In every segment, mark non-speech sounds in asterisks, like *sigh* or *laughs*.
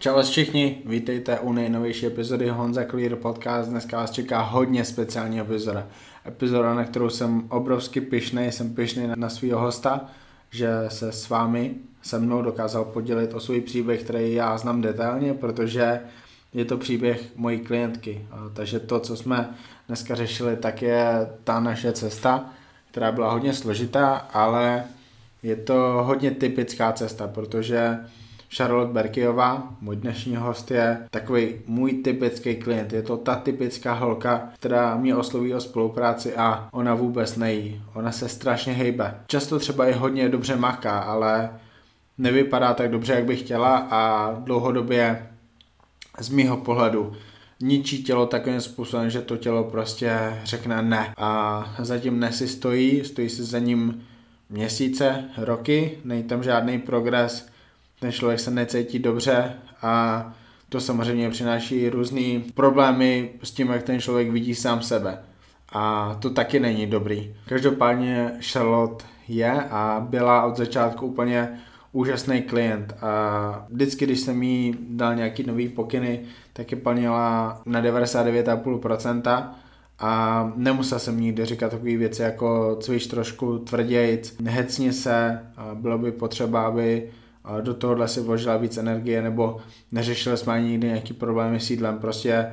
Čau vás všichni, vítejte u nejnovější epizody Honza Clear Podcast. Dneska vás čeká hodně speciální epizoda. Epizoda, na kterou jsem obrovsky pišný, jsem pišný na, na svého hosta, že se s vámi, se mnou dokázal podělit o svůj příběh, který já znám detailně, protože je to příběh mojí klientky. Takže to, co jsme dneska řešili, tak je ta naše cesta, která byla hodně složitá, ale je to hodně typická cesta, protože Charlotte Berkiová, můj dnešní host, je takový můj typický klient. Je to ta typická holka, která mě osloví o spolupráci a ona vůbec nejí. Ona se strašně hejbe. Často třeba i hodně dobře maká, ale nevypadá tak dobře, jak by chtěla a dlouhodobě z mýho pohledu ničí tělo takovým způsobem, že to tělo prostě řekne ne. A zatím ne si stojí, stojí si za ním měsíce, roky, není tam žádný progres, ten člověk se necítí dobře a to samozřejmě přináší různé problémy s tím, jak ten člověk vidí sám sebe. A to taky není dobrý. Každopádně Charlotte je a byla od začátku úplně úžasný klient a vždycky, když jsem jí dal nějaký nový pokyny, tak je plnila na 99,5% a nemusel jsem nikdy říkat takové věci jako cvič trošku tvrdějc, nehecni se, bylo by potřeba, aby do tohohle si vložila víc energie, nebo neřešili jsme ani nikdy nějaký problémy s jídlem, prostě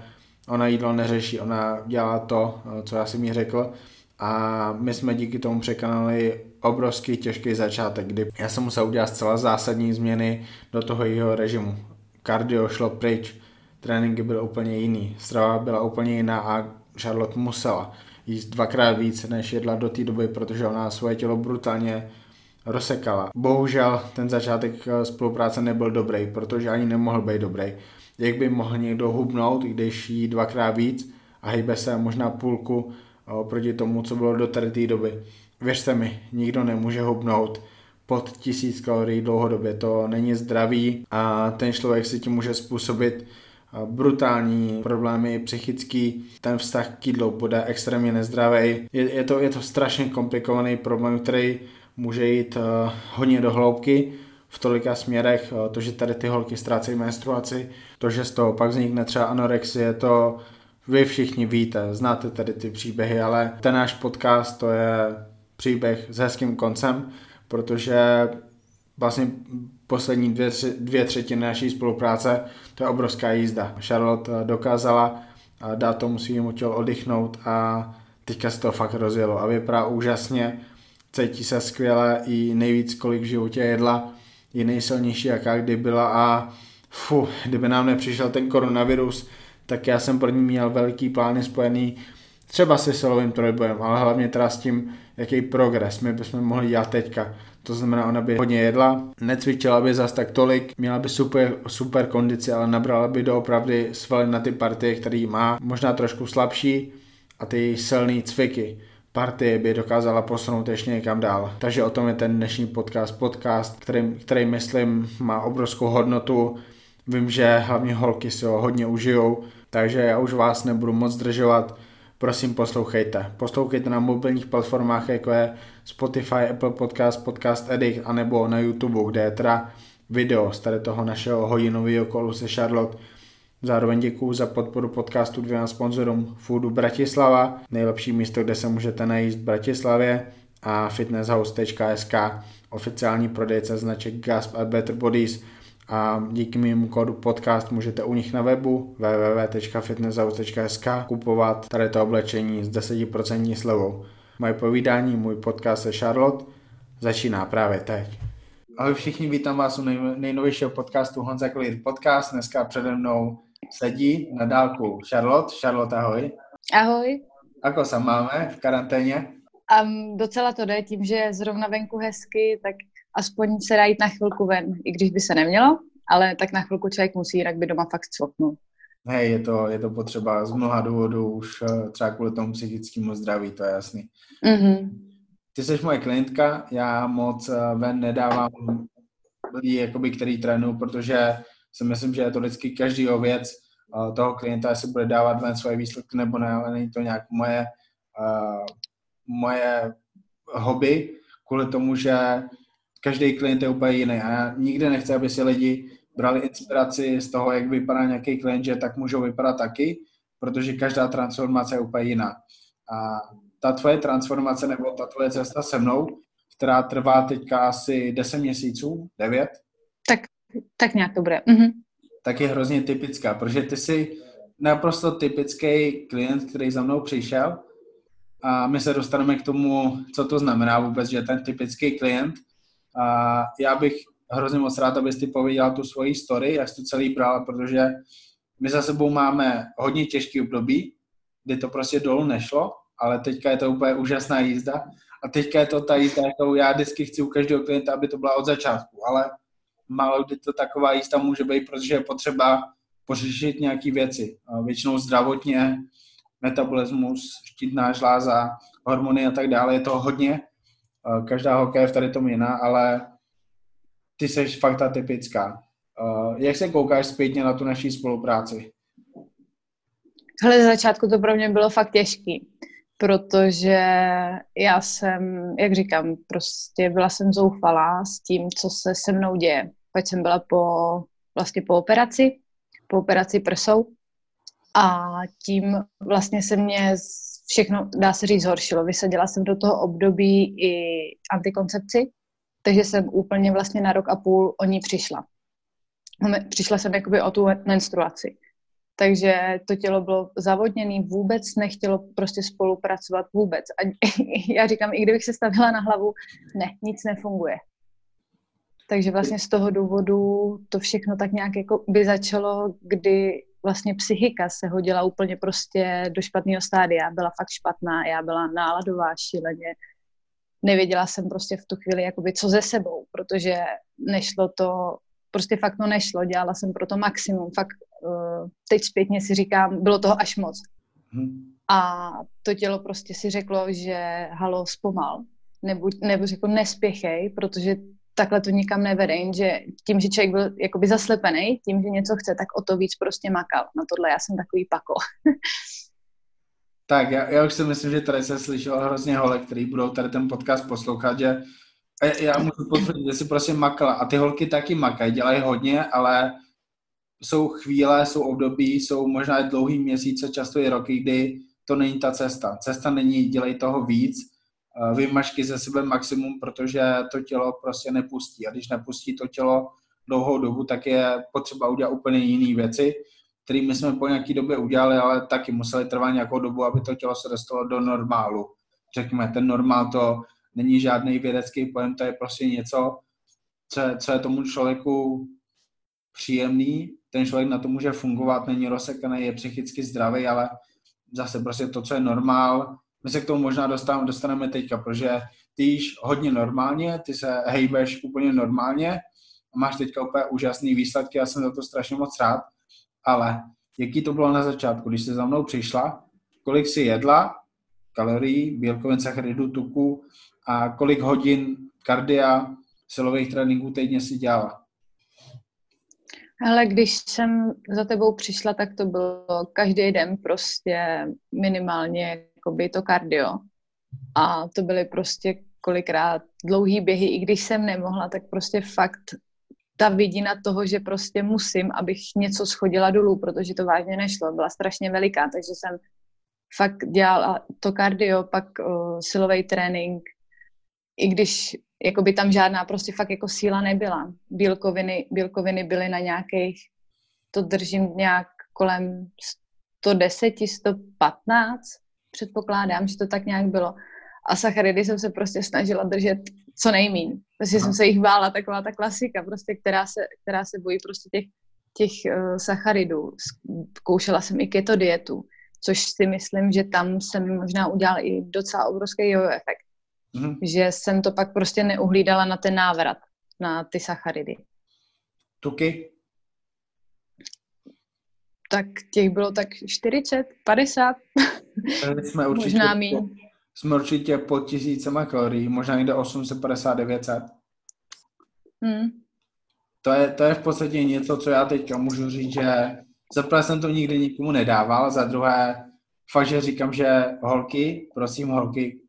ona jídlo neřeší, ona dělá to, co já jsem jí řekl a my jsme díky tomu překonali obrovský těžký začátek, kdy já jsem musel udělat zcela zásadní změny do toho jeho režimu. Kardio šlo pryč, tréninky byly úplně jiný, strava byla úplně jiná a Charlotte musela jíst dvakrát víc, než jedla do té doby, protože ona svoje tělo brutálně rozsekala. Bohužel ten začátek eh, spolupráce nebyl dobrý, protože ani nemohl být dobrý. Jak by mohl někdo hubnout, když jí dvakrát víc a hejbe se možná půlku eh, oproti tomu, co bylo do té doby. Věřte mi, nikdo nemůže hubnout pod tisíc kalorií dlouhodobě. To není zdravý a ten člověk si tím může způsobit eh, brutální problémy psychický, ten vztah k jídlu bude extrémně nezdravý. Je, je, to, je to strašně komplikovaný problém, který může jít uh, hodně do hloubky v tolika směrech, uh, to, že tady ty holky ztrácejí menstruaci, to, že z toho pak vznikne třeba anorexie, to vy všichni víte, znáte tady ty příběhy, ale ten náš podcast to je příběh s hezkým koncem, protože vlastně poslední dvě, dvě třetiny naší spolupráce, to je obrovská jízda. Charlotte eh, dokázala dát tomu svým tělu oddychnout a teďka se to fakt rozjelo a vypadá úžasně cítí se skvěle i nejvíc, kolik v životě jedla, je nejsilnější, jaká kdy byla a fu, kdyby nám nepřišel ten koronavirus, tak já jsem pro ní měl velký plány spojený třeba se silovým trojbojem, ale hlavně teda s tím, jaký progres my bychom mohli dělat teďka. To znamená, ona by hodně jedla, necvičila by zas tak tolik, měla by super, super kondici, ale nabrala by doopravdy svaly na ty partie, který má, možná trošku slabší a ty silné cviky partie by dokázala posunout ještě někam dál. Takže o tom je ten dnešní podcast. Podcast, který, který myslím má obrovskou hodnotu. Vím, že hlavně holky si ho hodně užijou, takže já už vás nebudu moc zdržovat. Prosím, poslouchejte. Poslouchejte na mobilních platformách, jako je Spotify, Apple Podcast, Podcast Edit, anebo na YouTube, kde je teda video z tady toho našeho hodinového kolu se Charlotte Zároveň děkuji za podporu podcastu dvěma sponzorům Foodu Bratislava, nejlepší místo, kde se můžete najíst v Bratislavě a fitnesshouse.sk, oficiální prodejce značek Gasp a Better Bodies a díky mému kódu podcast můžete u nich na webu www.fitnesshouse.sk kupovat tady to oblečení s 10% slevou. Moje povídání, můj podcast se Charlotte začíná právě teď. Ahoj všichni, vítám vás u nejnovějšího podcastu Honza Clear Podcast. Dneska přede mnou sedí na dálku Charlotte. Charlotte, ahoj. Ahoj. Ako se máme v karanténě? Um, docela to jde, tím, že je zrovna venku hezky, tak aspoň se dá jít na chvilku ven, i když by se nemělo, ale tak na chvilku člověk musí, jinak by doma fakt cvoknul. Hej, je to, je to potřeba z mnoha důvodů, už eh, třeba kvůli tomu psychickému zdraví, to je jasný. Mm-hmm. Ty jsi moje klientka, já moc eh, ven nedávám lidi, jakoby, který trénuju, protože si myslím, že je to vždycky každý věc uh, toho klienta, jestli bude dávat ven svoje výsledky nebo ne, ale není to nějak moje, moje hobby, kvůli tomu, že každý klient je úplně jiný a já nikdy nechci, aby si lidi brali inspiraci z toho, jak vypadá nějaký klient, že tak můžou vypadat taky, protože každá transformace je úplně jiná. A ta tvoje transformace nebo ta tvoje cesta se mnou, která trvá teďka asi 10 měsíců, 9? Tak, nějak to bude. Mhm. Tak je hrozně typická, protože ty jsi naprosto typický klient, který za mnou přišel a my se dostaneme k tomu, co to znamená vůbec, že ten typický klient. A já bych hrozně moc rád, abys ty pověděla tu svoji story, jak jsi to celý brala, protože my za sebou máme hodně těžký období, kdy to prostě dolů nešlo, ale teďka je to úplně úžasná jízda. A teďka je to ta jízda, kterou já vždycky chci u každého klienta, aby to byla od začátku, ale málo kdy to taková jízda může být, protože je potřeba pořešit nějaké věci. Většinou zdravotně, metabolismus, štítná žláza, hormony a tak dále, je to hodně. Každá holka je v tady tom jiná, ale ty jsi fakt typická. Jak se koukáš zpětně na tu naší spolupráci? Hele, za začátku to pro mě bylo fakt těžký, protože já jsem, jak říkám, prostě byla jsem zoufalá s tím, co se se mnou děje. Pak jsem byla po, vlastně po operaci, po operaci prsou a tím vlastně se mě všechno, dá se říct, zhoršilo. Vysadila jsem do toho období i antikoncepci, takže jsem úplně vlastně na rok a půl o ní přišla. Přišla jsem jakoby o tu menstruaci. Takže to tělo bylo zavodněné, vůbec nechtělo prostě spolupracovat vůbec. A *laughs* já říkám, i kdybych se stavila na hlavu, ne, nic nefunguje. Takže vlastně z toho důvodu to všechno tak nějak jako by začalo, kdy vlastně psychika se hodila úplně prostě do špatného stádia. Byla fakt špatná, já byla náladová šíleně. Nevěděla jsem prostě v tu chvíli, jakoby, co ze sebou, protože nešlo to, prostě fakt to nešlo, dělala jsem pro to maximum, fakt uh, teď zpětně si říkám, bylo toho až moc. Hmm. A to tělo prostě si řeklo, že halo, zpomal, nebo, nebo řekl nespěchej, protože takhle to nikam nevede, že tím, že člověk byl jakoby zaslepený, tím, že něco chce, tak o to víc prostě makal. Na tohle já jsem takový pako. tak, já, já už si myslím, že tady se slyšel hrozně hole, který budou tady ten podcast poslouchat, že já můžu potvrdit, že si prostě makala. A ty holky taky makají, dělají hodně, ale jsou chvíle, jsou období, jsou možná i dlouhý měsíce, často i roky, kdy to není ta cesta. Cesta není dělej toho víc, vymažky ze sebe maximum, protože to tělo prostě nepustí. A když nepustí to tělo dlouhou dobu, tak je potřeba udělat úplně jiné věci, které my jsme po nějaké době udělali, ale taky museli trvat nějakou dobu, aby to tělo se dostalo do normálu. Řekněme, ten normál to není žádný vědecký pojem, to je prostě něco, co, co je tomu člověku příjemný, ten člověk na to může fungovat, není rozsekaný, je psychicky zdravý, ale zase prostě to, co je normál, my se k tomu možná dostaneme, dostaneme teďka, protože ty jíš hodně normálně, ty se hejbeš úplně normálně a máš teďka úplně úžasné výsledky, já jsem za to strašně moc rád, ale jaký to bylo na začátku, když jsi za mnou přišla, kolik si jedla, kalorií, bílkovin, sacharidů, tuku a kolik hodin kardia, silových tréninků týdně si dělala? Ale když jsem za tebou přišla, tak to bylo každý den prostě minimálně jakoby to kardio. A to byly prostě kolikrát dlouhý běhy, i když jsem nemohla, tak prostě fakt ta vidina toho, že prostě musím, abych něco schodila dolů, protože to vážně nešlo, byla strašně veliká, takže jsem fakt dělala to kardio, pak uh, silový trénink, i když jakoby tam žádná prostě fakt jako síla nebyla. Bílkoviny, bílkoviny byly na nějakých, to držím nějak kolem 110, 115, předpokládám, že to tak nějak bylo. A sacharidy jsem se prostě snažila držet co nejmín. Prostě jsem se jich bála, taková ta klasika, prostě, která se, která se bojí prostě těch, těch uh, sacharidů. Zkoušela jsem i keto dietu, což si myslím, že tam jsem možná udělala i docela obrovský jojo efekt. Mm-hmm. Že jsem to pak prostě neuhlídala na ten návrat, na ty sacharidy. Tuky? Tak těch bylo tak 40, 50. jsme určitě, možná míň. Jsme určitě pod tisícema kalorií, možná někde 850, 900. Hmm. To, je, to je v podstatě něco, co já teďka můžu říct, že za jsem to nikdy nikomu nedával, za druhé fakt, že říkám, že holky, prosím holky,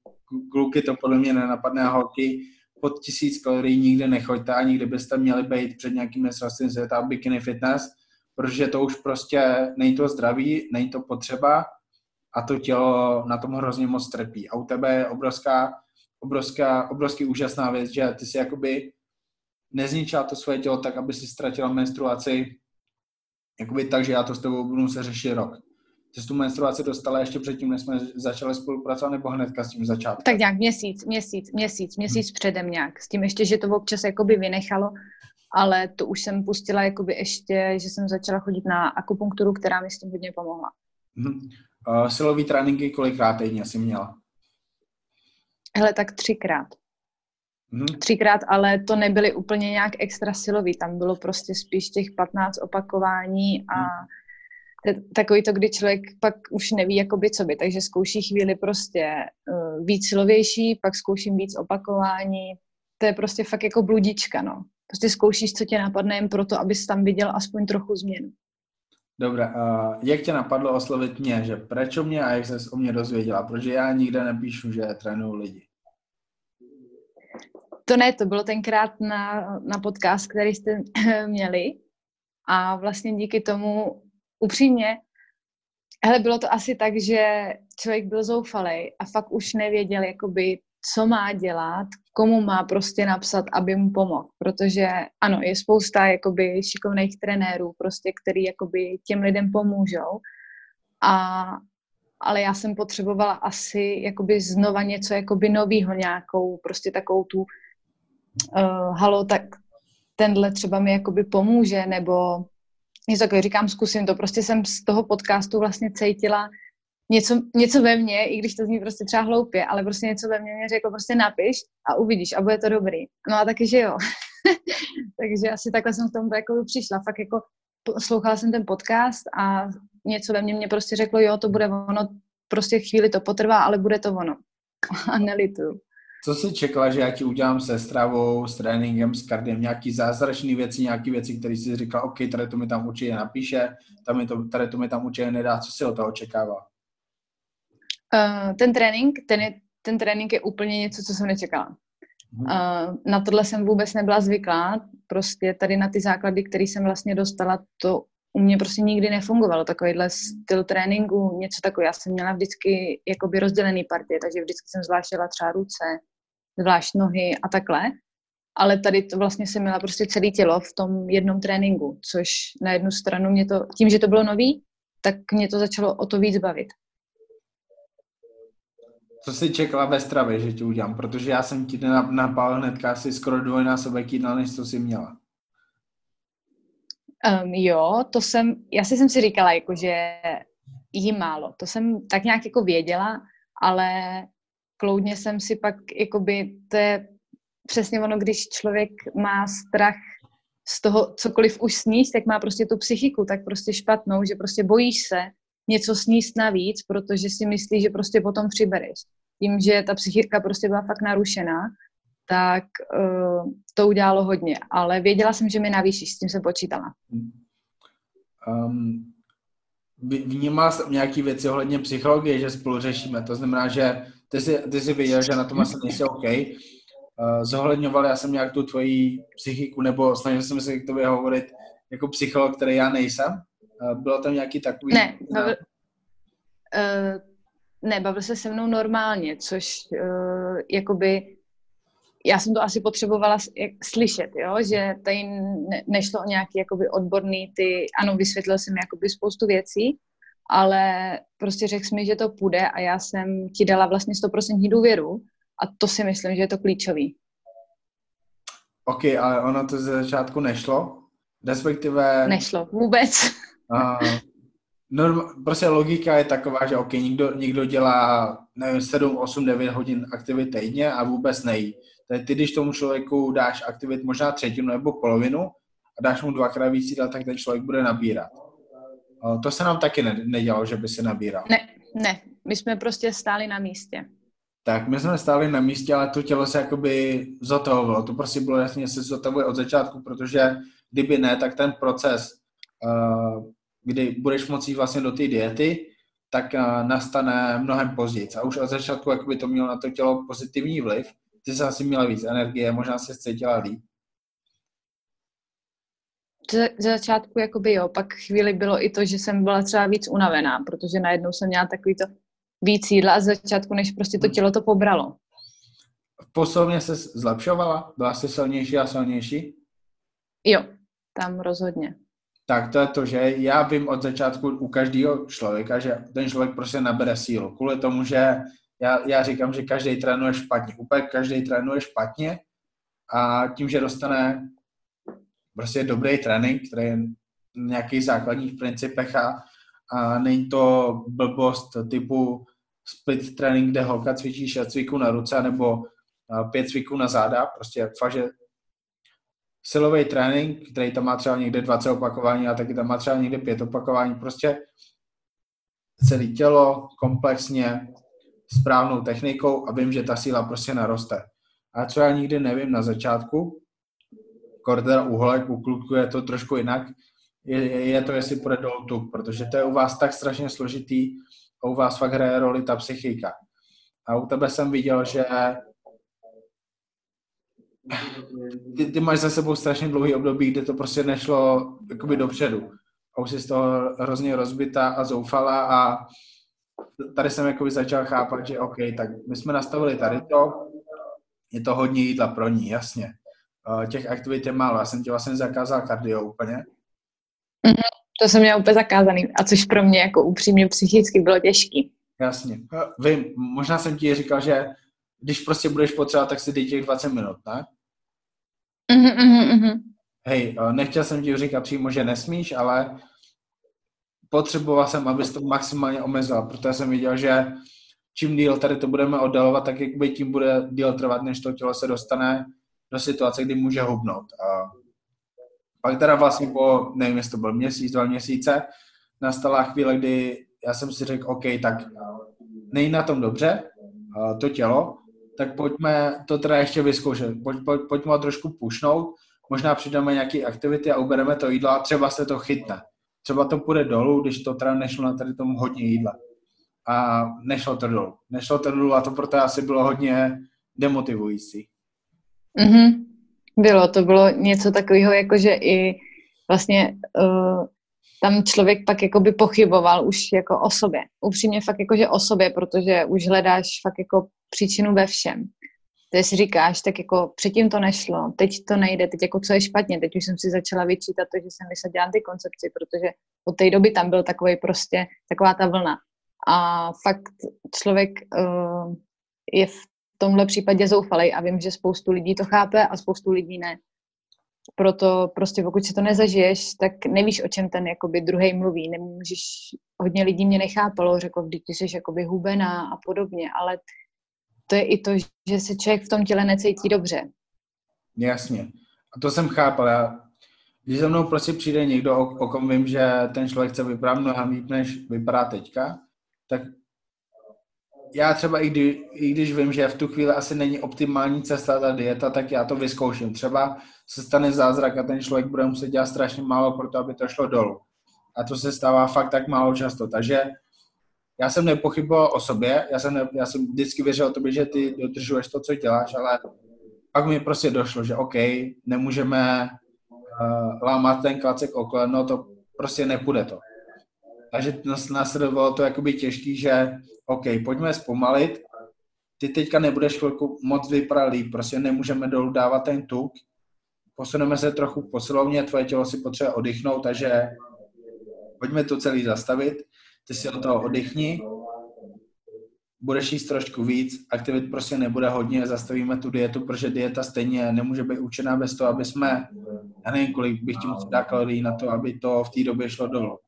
kluky to podle mě nenapadne a holky, pod tisíc kalorií nikdy nechoďte, ani kdybyste měli být před nějakým mistrovstvím světa bikini fitness, protože to už prostě není to zdraví, není to potřeba a to tělo na tom hrozně moc trpí. A u tebe je obrovská, obrovská, obrovský úžasná věc, že ty si jakoby nezničila to svoje tělo tak, aby si ztratila menstruaci jakoby tak, že já to s tebou budu se řešit rok. Ty jsi tu menstruaci dostala ještě předtím, než jsme začali spolupracovat, nebo hnedka s tím začátkem? Tak nějak měsíc, měsíc, měsíc, měsíc hmm. předem nějak. S tím ještě, že to občas jakoby vynechalo, ale to už jsem pustila jakoby ještě, že jsem začala chodit na akupunkturu, která mi s tím hodně pomohla. Hmm. Uh, silový tréninky kolikrát týdně jsi měla? Hele, tak třikrát. Hmm. Třikrát, ale to nebyly úplně nějak extra silový, tam bylo prostě spíš těch 15 opakování a hmm. Takový to, kdy člověk pak už neví, jakoby co by, takže zkouší chvíli prostě uh, víc silovější, pak zkouším víc opakování, to je prostě fakt jako bludička, no. Prostě zkoušíš, co tě napadne jen proto, abys tam viděl aspoň trochu změnu. Dobré, uh, jak tě napadlo oslovit mě, že proč mě a jak jsi o mě dozvěděla? Protože já nikde nepíšu, že trénuju lidi. To ne, to bylo tenkrát na, na podcast, který jste *clears throat* měli a vlastně díky tomu upřímně, hele, bylo to asi tak, že člověk byl zoufalý a fakt už nevěděl, jakoby, co má dělat, komu má prostě napsat, aby mu pomohl. Protože ano, je spousta jakoby šikovných trenérů, prostě, který jakoby těm lidem pomůžou. A, ale já jsem potřebovala asi jakoby znova něco jakoby novýho, nějakou prostě takovou tu uh, halo, tak tenhle třeba mi jakoby pomůže, nebo něco takového, říkám, zkusím to. Prostě jsem z toho podcastu vlastně cítila něco, něco ve mně, i když to zní prostě třeba hloupě, ale prostě něco ve mně mě řeklo, prostě napiš a uvidíš a bude to dobrý. No a taky, že jo. *laughs* Takže asi takhle jsem k tomu jako přišla. Fakt jako slouchala jsem ten podcast a něco ve mně mě prostě řeklo, jo, to bude ono, prostě chvíli to potrvá, ale bude to ono. *laughs* A nelituju. Co jsi čekala, že já ti udělám se stravou, s tréninkem, s kardiem, nějaký zázračné věci, nějaké věci, které jsi říkal, OK, tady to mi tam určitě napíše, tady to, tady to mi tam určitě nedá, co si o toho očekává? Uh, ten trénink, ten, je, ten trénink je úplně něco, co jsem nečekala. Uh, na tohle jsem vůbec nebyla zvyklá, prostě tady na ty základy, které jsem vlastně dostala, to u mě prostě nikdy nefungovalo, takovýhle styl tréninku, něco takové. Já jsem měla vždycky jakoby rozdělený partie, takže vždycky jsem zvlášť třeba ruce, zvlášť nohy a takhle. Ale tady to vlastně jsem měla prostě celé tělo v tom jednom tréninku, což na jednu stranu mě to, tím, že to bylo nový, tak mě to začalo o to víc bavit. Co jsi čekala ve stravě, že ti udělám? Protože já jsem ti napál hnedka asi skoro dvojnásobek jídla, než co jsi měla. Um, jo, to jsem, já si jsem si říkala, jako, že jí málo. To jsem tak nějak jako věděla, ale kloudně jsem si pak, jakoby, to je přesně ono, když člověk má strach z toho cokoliv už sníst, tak má prostě tu psychiku tak prostě špatnou, že prostě bojíš se něco sníst navíc, protože si myslíš, že prostě potom přibereš. Tím, že ta psychika prostě byla fakt narušená, tak uh, to udělalo hodně. Ale věděla jsem, že mi navýšíš, s tím jsem počítala. Um, vnímala jsem nějaké věci ohledně psychologie, že spolu řešíme. To znamená, že ty jsi, ty jsi viděl, že na tom asi nejsi OK. Uh, zohledňoval já jsem nějak tu tvoji psychiku, nebo snažil jsem se k tobě hovorit jako psycholog, který já nejsem. Uh, bylo tam nějaký takový... Ne, bavil, uh, ne, bavil se se mnou normálně, což uh, jakoby já jsem to asi potřebovala slyšet, jo? že tady ne, nešlo o nějaký jakoby odborný ty, ano, vysvětlil jsem jakoby spoustu věcí, ale prostě řekl mi, že to půjde a já jsem ti dala vlastně 100% důvěru a to si myslím, že je to klíčový. OK, ale ono to ze začátku nešlo? Respektive... Nešlo, vůbec. Uh, norm, prostě logika je taková, že OK, někdo, někdo dělá, nevím, 7, 8, 9 hodin aktivit týdně a vůbec nejí. Ty, když tomu člověku dáš aktivit možná třetinu nebo polovinu a dáš mu dvakrát víc jídla, tak ten člověk bude nabírat. To se nám taky nedělalo, že by se nabíral. Ne, ne. My jsme prostě stáli na místě. Tak, my jsme stáli na místě, ale to tělo se jakoby zotavovalo. To prostě bylo jasně, se zotavuje od začátku, protože kdyby ne, tak ten proces, kdy budeš moci vlastně do té diety, tak nastane mnohem později. A už od začátku jakoby to mělo na to tělo pozitivní vliv, ty jsi asi měla víc energie, možná se cítila líp. Ze začátku jakoby jo, pak chvíli bylo i to, že jsem byla třeba víc unavená, protože najednou jsem měla takový to víc jídla a z začátku, než prostě to hmm. tělo to pobralo. Poslovně se zlepšovala? Byla jsi silnější a silnější? Jo, tam rozhodně. Tak to je to, že já vím od začátku u každého člověka, že ten člověk prostě nabere sílu. Kvůli tomu, že já, já říkám, že každý trénuje špatně. Úplně každý trénuje špatně a tím, že dostane prostě dobrý trénink, který je v nějakých základních principech a, a není to blbost typu split trénink, kde holka cvičí 6 cviků na ruce nebo pět cviků na záda, prostě fakt, že silový trénink, který tam má třeba někde 20 opakování a taky tam má třeba někde 5 opakování, prostě celé tělo komplexně, správnou technikou a vím, že ta síla prostě naroste. A co já nikdy nevím na začátku, korder uhlek, u kluku je to trošku jinak, je, je to, jestli půjde dolů tuk, protože to je u vás tak strašně složitý a u vás fakt hraje roli ta psychika. A u tebe jsem viděl, že ty, ty máš za sebou strašně dlouhý období, kde to prostě nešlo jakoby dopředu. A už jsi z toho hrozně rozbitá a zoufala a tady jsem jakoby začal chápat, že OK, tak my jsme nastavili tady to, je to hodně jídla pro ní, jasně. Těch aktivit je málo, já jsem ti vlastně zakázal kardio úplně. Mm-hmm, to jsem měl úplně zakázaný, a což pro mě jako upřímně psychicky bylo těžký. Jasně, vím, možná jsem ti říkal, že když prostě budeš potřebovat, tak si dej těch 20 minut, ne? Mm-hmm, mm-hmm. Hej, eh, nechtěl jsem ti říkat přímo, že nesmíš, ale potřeboval jsem, abys to maximálně omezil, protože jsem viděl, že čím díl tady to budeme oddalovat, tak jakby tím bude díl trvat, než to tělo se dostane do situace, kdy může hubnout. A pak teda vlastně po, nevím, jestli to byl měsíc, dva měsíce, nastala chvíle, kdy já jsem si řekl, OK, tak nejde na tom dobře, to tělo, tak pojďme to teda ještě vyzkoušet. Pojď, pojď, pojďme ho trošku pušnout, možná přidáme nějaké aktivity a ubereme to jídlo a třeba se to chytne. Třeba to půjde dolů, když to teda nešlo na tady tomu hodně jídla. A nešlo to dolů. Nešlo to dolů a to proto asi bylo hodně demotivující. Mm-hmm. Bylo, to bylo něco takového, jako že i vlastně uh, tam člověk pak jakoby pochyboval už jako o sobě. Upřímně fakt jakože o sobě, protože už hledáš fakt jako příčinu ve všem. Teď si říkáš, tak jako předtím to nešlo, teď to nejde, teď jako co je špatně, teď už jsem si začala vyčítat to, že jsem vysadila antikoncepci, protože od té doby tam byl takový prostě, taková ta vlna. A fakt člověk uh, je v tomhle případě zoufalej a vím, že spoustu lidí to chápe a spoustu lidí ne. Proto prostě pokud si to nezažiješ, tak nevíš, o čem ten jakoby druhý mluví. Nemůžeš, hodně lidí mě nechápalo, řekl, když ty jsi jakoby hubená a podobně, ale to je i to, že se člověk v tom těle necítí dobře. Jasně. A to jsem chápal. Já, když za mnou prostě přijde někdo, o, o kom vím, že ten člověk chce vypadat mnohem líp, než vypadá teďka, tak já třeba i, kdy, i když vím, že v tu chvíli asi není optimální cesta ta dieta, tak já to vyzkouším. Třeba se stane zázrak a ten člověk bude muset dělat strašně málo pro to, aby to šlo dolů. A to se stává fakt tak málo často. Takže já jsem nepochyboval o sobě, já jsem, ne, já jsem vždycky věřil tobě, že ty dodržuješ to, co děláš, ale pak mi prostě došlo, že OK, nemůžeme uh, lámat ten klacek okolo, no to prostě nepůjde to. Takže následovalo to jakoby těžký, že OK, pojďme zpomalit, ty teďka nebudeš chvilku moc vypadat líp, prostě nemůžeme dolů dávat ten tuk, posuneme se trochu posilovně, tvoje tělo si potřebuje oddychnout, takže pojďme to celý zastavit, ty si od toho oddychni, budeš jíst trošku víc, aktivit prostě nebude hodně, zastavíme tu dietu, protože dieta stejně nemůže být účinná bez toho, aby jsme, já nevím, kolik bych tím dát kalorií na to, aby to v té době šlo dolů.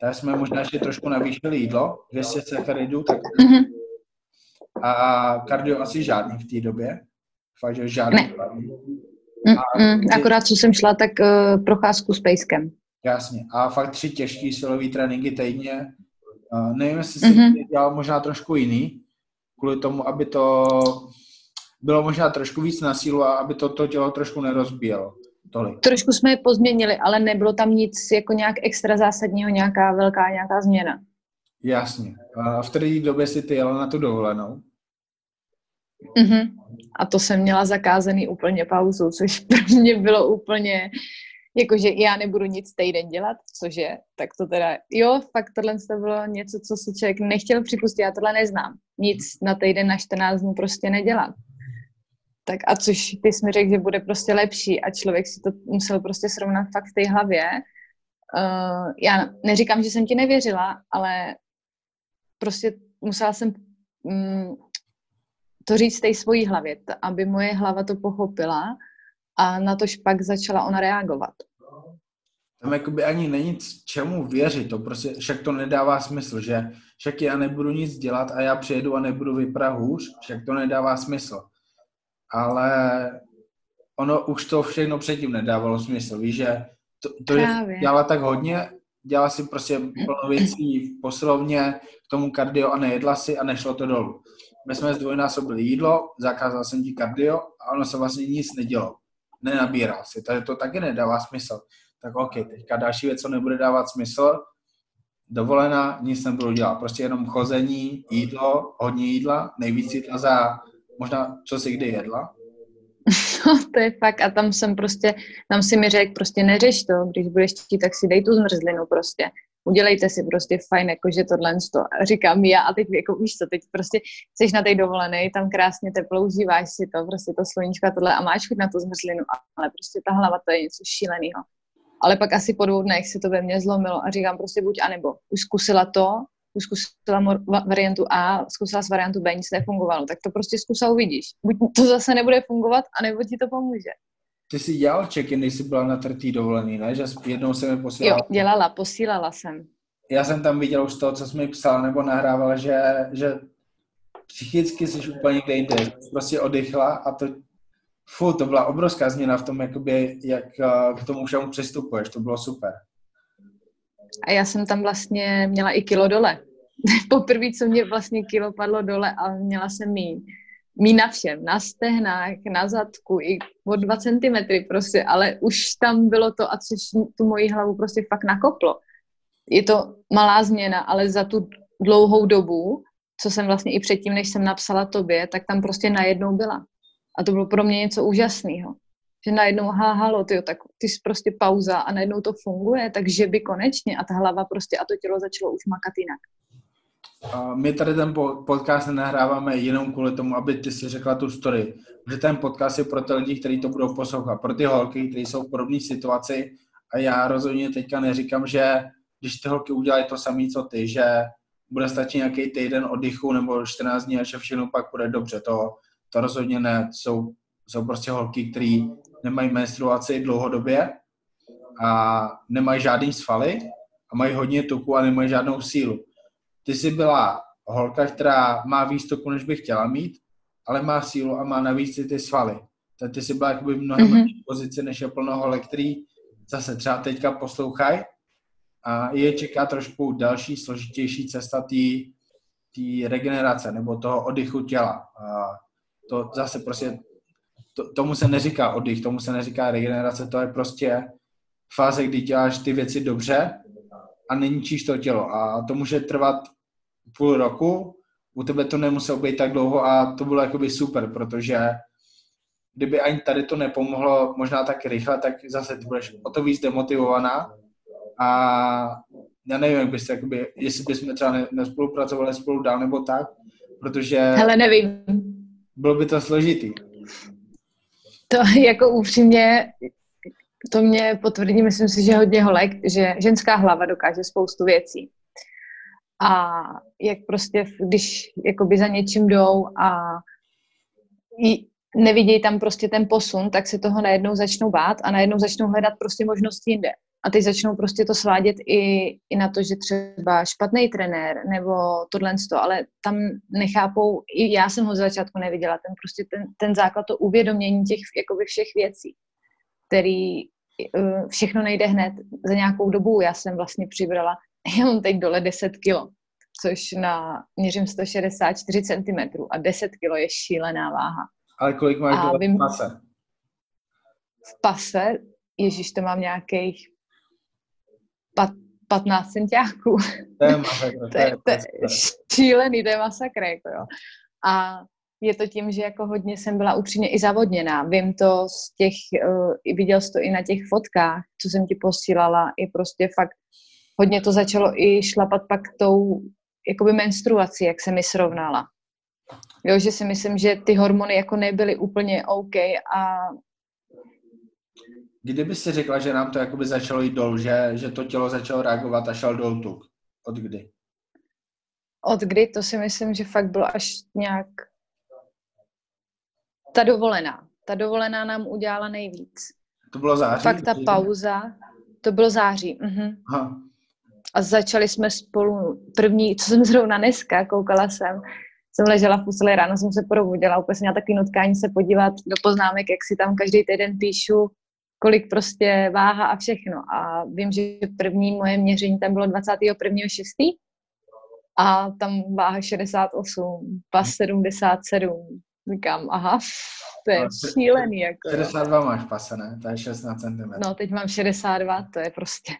Tak jsme možná ještě trošku navýšili jídlo, 200 sacharidů, tak mm-hmm. a kardio asi žádný v té době. Fakt, že žádný. Ne. A mm, mm, akorát, co jsem šla, tak uh, procházku s pejskem. Jasně. A fakt tři těžký silový tréninky týdně. Uh, nevím, jestli jsem mm-hmm. dělal možná trošku jiný, kvůli tomu, aby to bylo možná trošku víc na sílu a aby to, to tělo trošku nerozbíjelo. Tolik. Trošku jsme je pozměnili, ale nebylo tam nic jako nějak extra zásadního, nějaká velká nějaká změna. Jasně. A v té době si ty jela na tu dovolenou? Mm-hmm. A to jsem měla zakázaný úplně pauzu, což pro mě bylo úplně, jakože já nebudu nic týden dělat, cože, tak to teda, jo, fakt tohle to bylo něco, co si člověk nechtěl připustit, já tohle neznám. Nic na týden, na 14 dnů prostě nedělat. Tak a což ty jsi mi řekl, že bude prostě lepší a člověk si to musel prostě srovnat fakt v té hlavě. Uh, já neříkám, že jsem ti nevěřila, ale prostě musela jsem um, to říct té svojí hlavě, aby moje hlava to pochopila a na tož pak začala ona reagovat. Tam jakoby ani není čemu věřit, to prostě, však to nedává smysl, že však já nebudu nic dělat a já přijedu a nebudu vypadat hůř, však to nedává smysl. Ale ono už to všechno předtím nedávalo smysl, víš, že to, to je, dělala tak hodně, dělala si prostě plno věcí v posilovně, k tomu kardio a nejedla si a nešlo to dolů. My jsme zdvojnásobili jídlo, zakázal jsem ti kardio a ono se vlastně nic nedělo. Nenabíral si, takže to taky nedává smysl. Tak OK, teďka další věc, co nebude dávat smysl, dovolená, nic nebudu dělat. Prostě jenom chození, jídlo, hodně jídla, nejvíc jídla za možná, co si kdy jedla. *laughs* No, to je fakt. A tam jsem prostě, tam si mi řekl, prostě neřeš to, když budeš chtít, tak si dej tu zmrzlinu prostě udělejte si prostě fajn, jakože tohle to. Říkám já a teď jako víš co, teď prostě jsi na té dovolené, tam krásně teplo, užíváš si to, prostě to sluníčko a tohle a máš chuť na tu zmrzlinu, ale prostě ta hlava to je něco šíleného. Ale pak asi po dvou dnech se to ve mně zlomilo a říkám prostě buď a nebo. Už zkusila to, už zkusila variantu A, zkusila s variantu B, nic nefungovalo, tak to prostě zkusa uvidíš. Buď to zase nebude fungovat, anebo ti to pomůže. Ty jsi dělal check-in, když jsi byla na trtý dovolený, ne? Že jednou se mi posílala. Jo, dělala, posílala jsem. Já jsem tam viděl už to, co jsi mi psal nebo nahrával, že, že psychicky jsi úplně někde jinde. Prostě oddychla a to, fu, to byla obrovská změna v tom, jakoby, jak eh, k tomu všemu přistupuješ. To bylo super. A já jsem tam vlastně měla i kilo dole. *laughs* Poprvé, co mě vlastně kilo padlo dole a měla jsem míň mý na všem, na stehnách, na zadku, i o dva centimetry prostě, ale už tam bylo to, a což tu moji hlavu prostě fakt nakoplo. Je to malá změna, ale za tu dlouhou dobu, co jsem vlastně i předtím, než jsem napsala tobě, tak tam prostě najednou byla. A to bylo pro mě něco úžasného. Že najednou, ha, halo, tyjo, tak ty jsi prostě pauza a najednou to funguje, takže by konečně a ta hlava prostě a to tělo začalo už makat jinak my tady ten podcast nenahráváme jenom kvůli tomu, aby ty si řekla tu story. Protože ten podcast je pro ty lidi, kteří to budou poslouchat, pro ty holky, kteří jsou v podobné situaci. A já rozhodně teďka neříkám, že když ty holky udělají to samé, co ty, že bude stačit nějaký týden oddychu nebo 14 dní a že všechno pak bude dobře. To, to rozhodně ne. Jsou, jsou prostě holky, které nemají menstruaci dlouhodobě a nemají žádný svaly a mají hodně tuku a nemají žádnou sílu ty jsi byla holka, která má výstupu, než by chtěla mít, ale má sílu a má navíc ty svaly. Tak ty jsi byla jakoby v mnohem mm-hmm. lepší pozici, než je plno holek, který zase třeba teďka poslouchají a je čeká trošku další, složitější cesta té regenerace nebo toho oddychu těla. A to zase prostě, to, tomu se neříká oddych, tomu se neříká regenerace, to je prostě fáze, kdy děláš ty věci dobře a neníčíš to tělo. A to může trvat půl roku, u tebe to nemuselo být tak dlouho a to bylo jakoby super, protože kdyby ani tady to nepomohlo možná tak rychle, tak zase ty budeš o to víc demotivovaná a já nevím, jak byste, jakoby, jestli bychom třeba ne, nespolupracovali spolu dál nebo tak, protože... Hele, nevím. Bylo by to složitý. To *laughs* jako upřímně, to mě potvrdí, myslím si, že hodně holek, že ženská hlava dokáže spoustu věcí a jak prostě, když jakoby za něčím jdou a nevidějí tam prostě ten posun, tak se toho najednou začnou bát a najednou začnou hledat prostě možnosti jinde. A teď začnou prostě to svádět i, i na to, že třeba špatný trenér nebo tohle, ale tam nechápou, i já jsem ho z začátku neviděla, ten prostě ten, ten základ, to uvědomění těch jakoby všech věcí, který všechno nejde hned za nějakou dobu. Já jsem vlastně přibrala *laughs* já mám teď dole 10 kilo, což na, měřím 164 cm a 10 kilo je šílená váha. Ale kolik máš dole v pase? V pase, ježíš, to mám nějakých pat, 15 centiáků. To je masakr. *laughs* to, je, to je šílený, to je masakr, jako jo. A je to tím, že jako hodně jsem byla upřímně i zavodněná. Vím to z těch, uh, viděl jsi to i na těch fotkách, co jsem ti posílala, i prostě fakt hodně to začalo i šlapat pak tou jakoby menstruací, jak se mi srovnala. Jo, že si myslím, že ty hormony jako nebyly úplně OK a Kdyby si řekla, že nám to jakoby začalo jít dolů, že, že to tělo začalo reagovat a šel dolů tuk? Od kdy? Od kdy? To si myslím, že fakt bylo až nějak ta dovolená. Ta dovolená nám udělala nejvíc. To bylo září? Fakt ta pauza, to bylo září. Mhm. Aha. A začali jsme spolu první, co jsem zrovna dneska, koukala jsem, jsem ležela v posteli, ráno jsem se probudila, úplně jsem měla takový nutkání se podívat do poznámek, jak si tam každý týden píšu, kolik prostě váha a všechno. A vím, že první moje měření tam bylo 21.6. a tam váha 68, pas 77. Říkám, aha, to je šílený. Jako, 62 máš pase, ne? To je 16 cm. No, teď mám 62, to je prostě,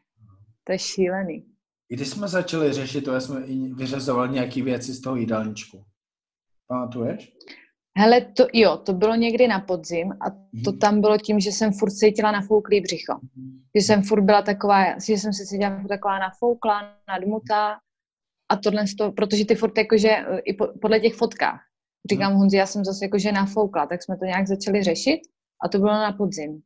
to je šílený. Když jsme začali řešit to, jsme vyřezovali nějaké věci z toho jídelníčku. Pamatuješ? Hele, to, jo, to bylo někdy na podzim a to mhm. tam bylo tím, že jsem furt cítila nafouklý břicho. Že jsem furt byla taková, že jsem se cítila furt taková nafouklá, nadmutá a tohle, to, protože ty furt jakože i po, podle těch fotkách. Říkám hmm. Honzi, já jsem zase jakože nafoukla, tak jsme to nějak začali řešit a to bylo na podzim.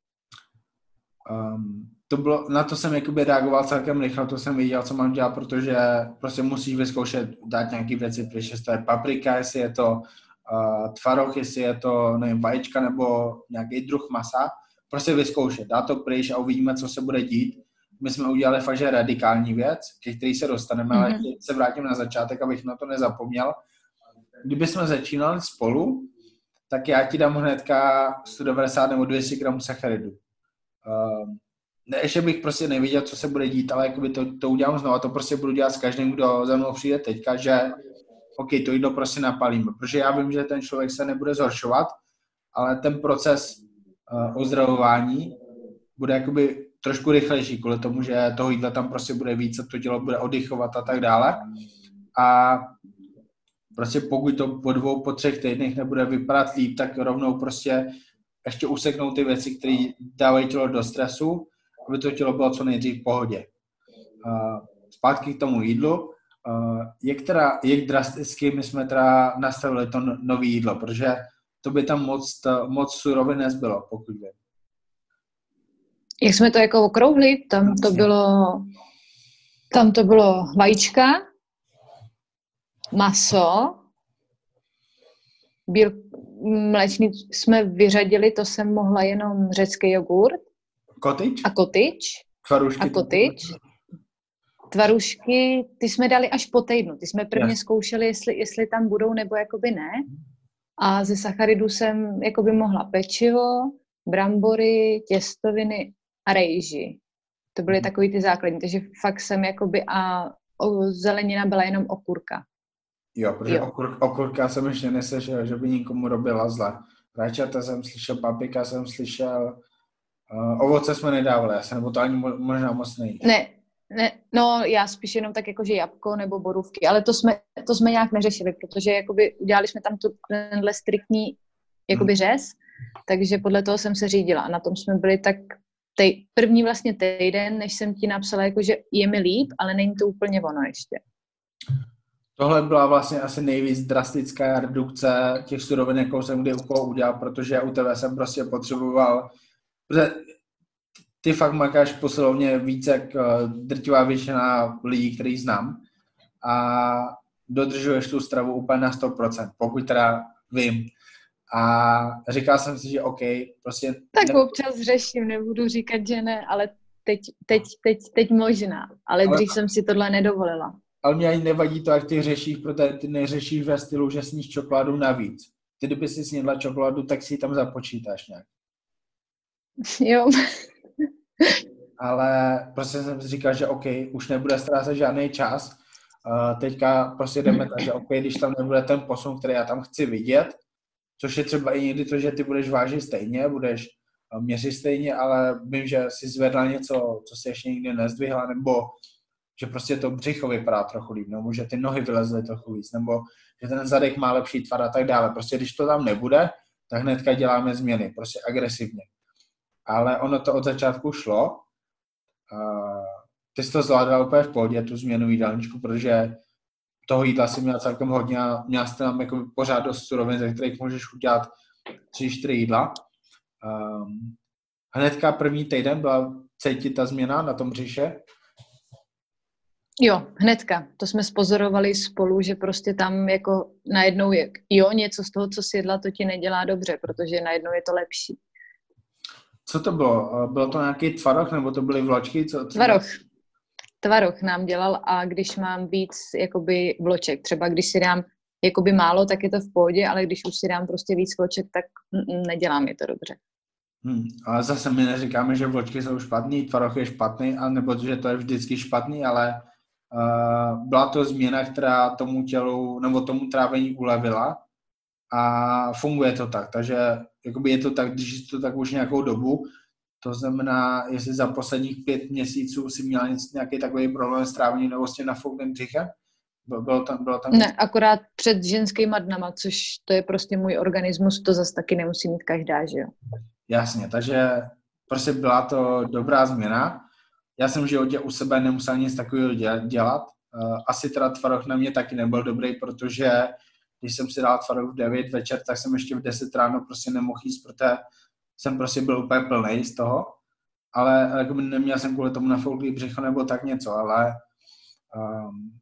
Um, to bylo, na to jsem jakoby reagoval celkem rychle, to jsem viděl, co mám dělat, protože prostě musíš vyzkoušet dát nějaké věci, protože to je paprika, jestli je to uh, tvaroh, jestli je to, nevím, vajíčka nebo nějaký druh masa, prostě vyzkoušet, dát to pryč a uvidíme, co se bude dít. My jsme udělali fakt, že radikální věc, ke který se dostaneme, mm-hmm. ale mhm. se vrátím na začátek, abych na to nezapomněl. Kdyby jsme začínali spolu, tak já ti dám hnedka 190 nebo 200 gramů sacharidu. Uh, ne, ještě bych prostě neviděl, co se bude dít, ale jakoby to, to udělám znovu. To prostě budu dělat s každým, kdo za mnou přijde teďka, že OK, to jídlo prostě napalíme. Protože já vím, že ten člověk se nebude zhoršovat, ale ten proces uh, ozdravování bude jakoby trošku rychlejší, kvůli tomu, že toho jídla tam prostě bude více, to tělo bude oddychovat a tak dále. A prostě pokud to po dvou, po třech týdnech nebude vypadat líp, tak rovnou prostě ještě useknou ty věci, které dávají tělo do stresu aby to tělo bylo co nejdřív v pohodě. Zpátky k tomu jídlu. Jak, teda, jak drasticky my jsme teda nastavili to no, nové jídlo, protože to by tam moc, moc surovin nezbylo, pokud vím. Jak jsme to jako okrouhli, tam to bylo, tam to bylo vajíčka, maso, bíl, mléčný jsme vyřadili, to jsem mohla jenom řecký jogurt, Kotič? A kotič. Tvarušky. A kotič. Tvarušky, ty jsme dali až po týdnu. Ty jsme prvně yes. zkoušeli, jestli, jestli tam budou nebo jakoby ne. A ze sacharidů jsem jakoby mohla pečivo, brambory, těstoviny a rejži. To byly mhm. takový ty základní. Takže fakt jsem jakoby a zelenina byla jenom okurka. Jo, protože jo. Okur, okurka jsem ještě neslyšel, že by nikomu robila zle. Rajčata jsem slyšel, paprika jsem slyšel, Uh, ovoce jsme nedávali, asi, nebo to ani možná moc nejde. Ne, ne, no já spíš jenom tak jakože jabko nebo borůvky, ale to jsme, to jsme nějak neřešili, protože jakoby udělali jsme tam tu, tenhle striktní jakoby hmm. řez, takže podle toho jsem se řídila a na tom jsme byli tak tej, první vlastně týden, než jsem ti napsala, jakože je mi líp, ale není to úplně ono ještě. Tohle byla vlastně asi nejvíc drastická redukce těch surovin, jakou jsem kdy u udělal, protože u tebe jsem prostě potřeboval Protože ty fakt makáš posilovně více jak eh, drtivá většina lidí, který znám a dodržuješ tu stravu úplně na 100%, pokud teda vím. A říkal jsem si, že OK, prostě... Tak ne... občas řeším, nebudu říkat, že ne, ale teď, teď, teď, teď možná, ale, ale dřív jsem si tohle nedovolila. Ale mě ani nevadí to, jak ty řešíš, protože ty neřešíš ve stylu, že sníš čokoládu navíc. Ty, kdyby si snědla čokoládu, tak si ji tam započítáš nějak. *laughs* Jo. Ale prostě jsem si říkal, že OK, už nebude ztrácet žádný čas. Uh, teďka prostě jdeme tak, že OK, když tam nebude ten posun, který já tam chci vidět, což je třeba i někdy to, že ty budeš vážit stejně, budeš měřit stejně, ale vím, že si zvedla něco, co si ještě nikdy nezdvihla, nebo že prostě to břicho vypadá trochu líp, nebo že ty nohy vylezly trochu víc, nebo že ten zadek má lepší tvar a tak dále. Prostě když to tam nebude, tak hnedka děláme změny, prostě agresivně. Ale ono to od začátku šlo. Ty jsi to zvládala úplně v pohodě, tu změnu jídelníčku, protože toho jídla si měla celkem hodně a měla jsi tam jako pořád dost surovin, ze kterých můžeš udělat tři, čtyři jídla. Um, hnedka první týden byla cítit ta změna na tom břiše? Jo, hnedka. To jsme spozorovali spolu, že prostě tam jako najednou je, jo, něco z toho, co si jedla, to ti nedělá dobře, protože najednou je to lepší. Co to bylo? Bylo to nějaký tvaroh, nebo to byly vločky? Co, co tvaroh. Tvaroh nám dělal a když mám víc jakoby vloček, třeba když si dám jakoby málo, tak je to v pohodě, ale když už si dám prostě víc vloček, tak nedělá mi to dobře. Hmm, ale zase my neříkáme, že vločky jsou špatný, tvaroh je špatný, ale nebo že to je vždycky špatný, ale byla to změna, která tomu tělu nebo tomu trávení ulevila a funguje to tak. Takže jakoby je to tak, když to tak už nějakou dobu, to znamená, jestli za posledních pět měsíců si měla nějaký takový problém s trávením nebo s tím nafoukným břichem, bylo tam, bylo tam... Ne, akorát před ženskýma dnama, což to je prostě můj organismus, to zase taky nemusí mít každá, že jo. Jasně, takže prostě byla to dobrá změna. Já jsem v životě u sebe nemusel nic takového dělat. Eh, asi teda tvaroh na mě taky nebyl dobrý, protože když jsem si dal tvaroh v 9 večer, tak jsem ještě v 10 ráno prostě nemohl jíst, protože jsem prostě byl úplně plný z toho. Ale jako neměl jsem kvůli tomu nafouklý břicho nebo tak něco, ale um,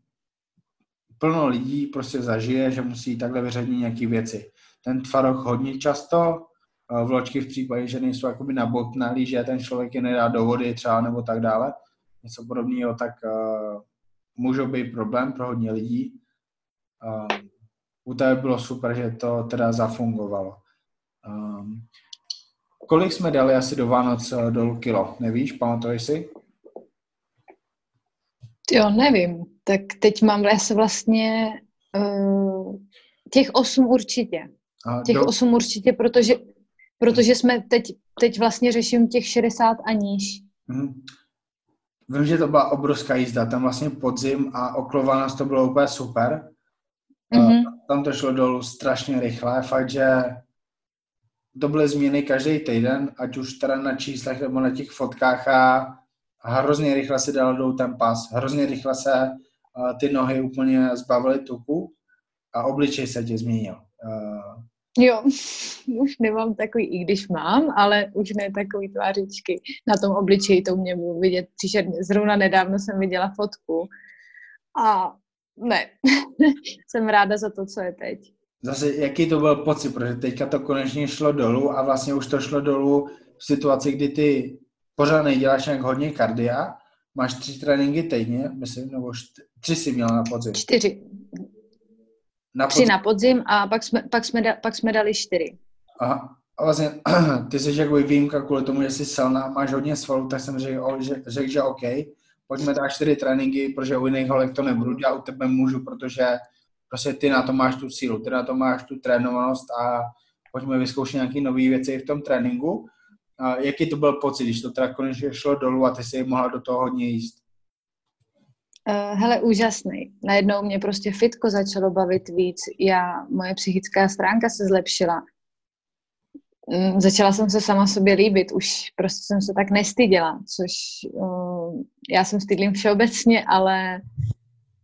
plno lidí prostě zažije, že musí takhle vyřadit nějaké věci. Ten tvaroh hodně často, eh, vločky v případě, že nejsou jakoby nabotnalý, že ten člověk je nedá do vody třeba nebo tak dále, něco podobného, tak uh, můžou být problém pro hodně lidí. Um, u tebe bylo super, že to teda zafungovalo. Um, kolik jsme dali asi do Vánoc dolů kilo? Nevíš, pamatuješ si? Jo, nevím. Tak teď mám se vlastně uh, těch osm určitě. A těch do... osm určitě, protože, protože jsme teď, teď vlastně řeším těch 60 a níž. Hmm. Vím, že to byla obrovská jízda, tam vlastně podzim a okolo nás to bylo úplně super. Mm-hmm. Tam to šlo dolů strašně rychle, fakt, že to byly změny každý týden, ať už teda na číslech nebo na těch fotkách a hrozně rychle se dal dolů ten pas, hrozně rychle se uh, ty nohy úplně zbavily tuku a obličej se tě změnil. Jo, *laughs* už nemám takový, i když mám, ale už ne takový tvářičky na tom obličeji, to mě budu vidět příšerně. Zrovna nedávno jsem viděla fotku a ne, *laughs* jsem ráda za to, co je teď. Zase, jaký to byl pocit, protože teďka to konečně šlo dolů a vlastně už to šlo dolů v situaci, kdy ty pořád neděláš nějak hodně kardia, máš tři tréninky týdně, myslím, nebo št- tři si měla na podzim. Čtyři. Na podzim. Tři na podzim a pak jsme, pak jsme, da, pak jsme dali čtyři. Aha. A vlastně *clears throat* ty jsi jako výjimka kvůli tomu, že jsi silná, máš hodně svalů, tak jsem řekl, že, řekl, že OK, pojďme dát čtyři tréninky, protože u jiných holek to nebudu dělat, u tebe můžu, protože prostě ty na to máš tu sílu, ty na to máš tu trénovanost a pojďme vyzkoušet nějaké nové věci v tom tréninku a jaký to byl pocit, když to teda konečně šlo dolů a ty si mohla do toho hodně jíst? Uh, hele, úžasný. Najednou mě prostě fitko začalo bavit víc. Já, moje psychická stránka se zlepšila. Um, začala jsem se sama sobě líbit. Už prostě jsem se tak nestyděla, což uh, já jsem stydlím všeobecně, ale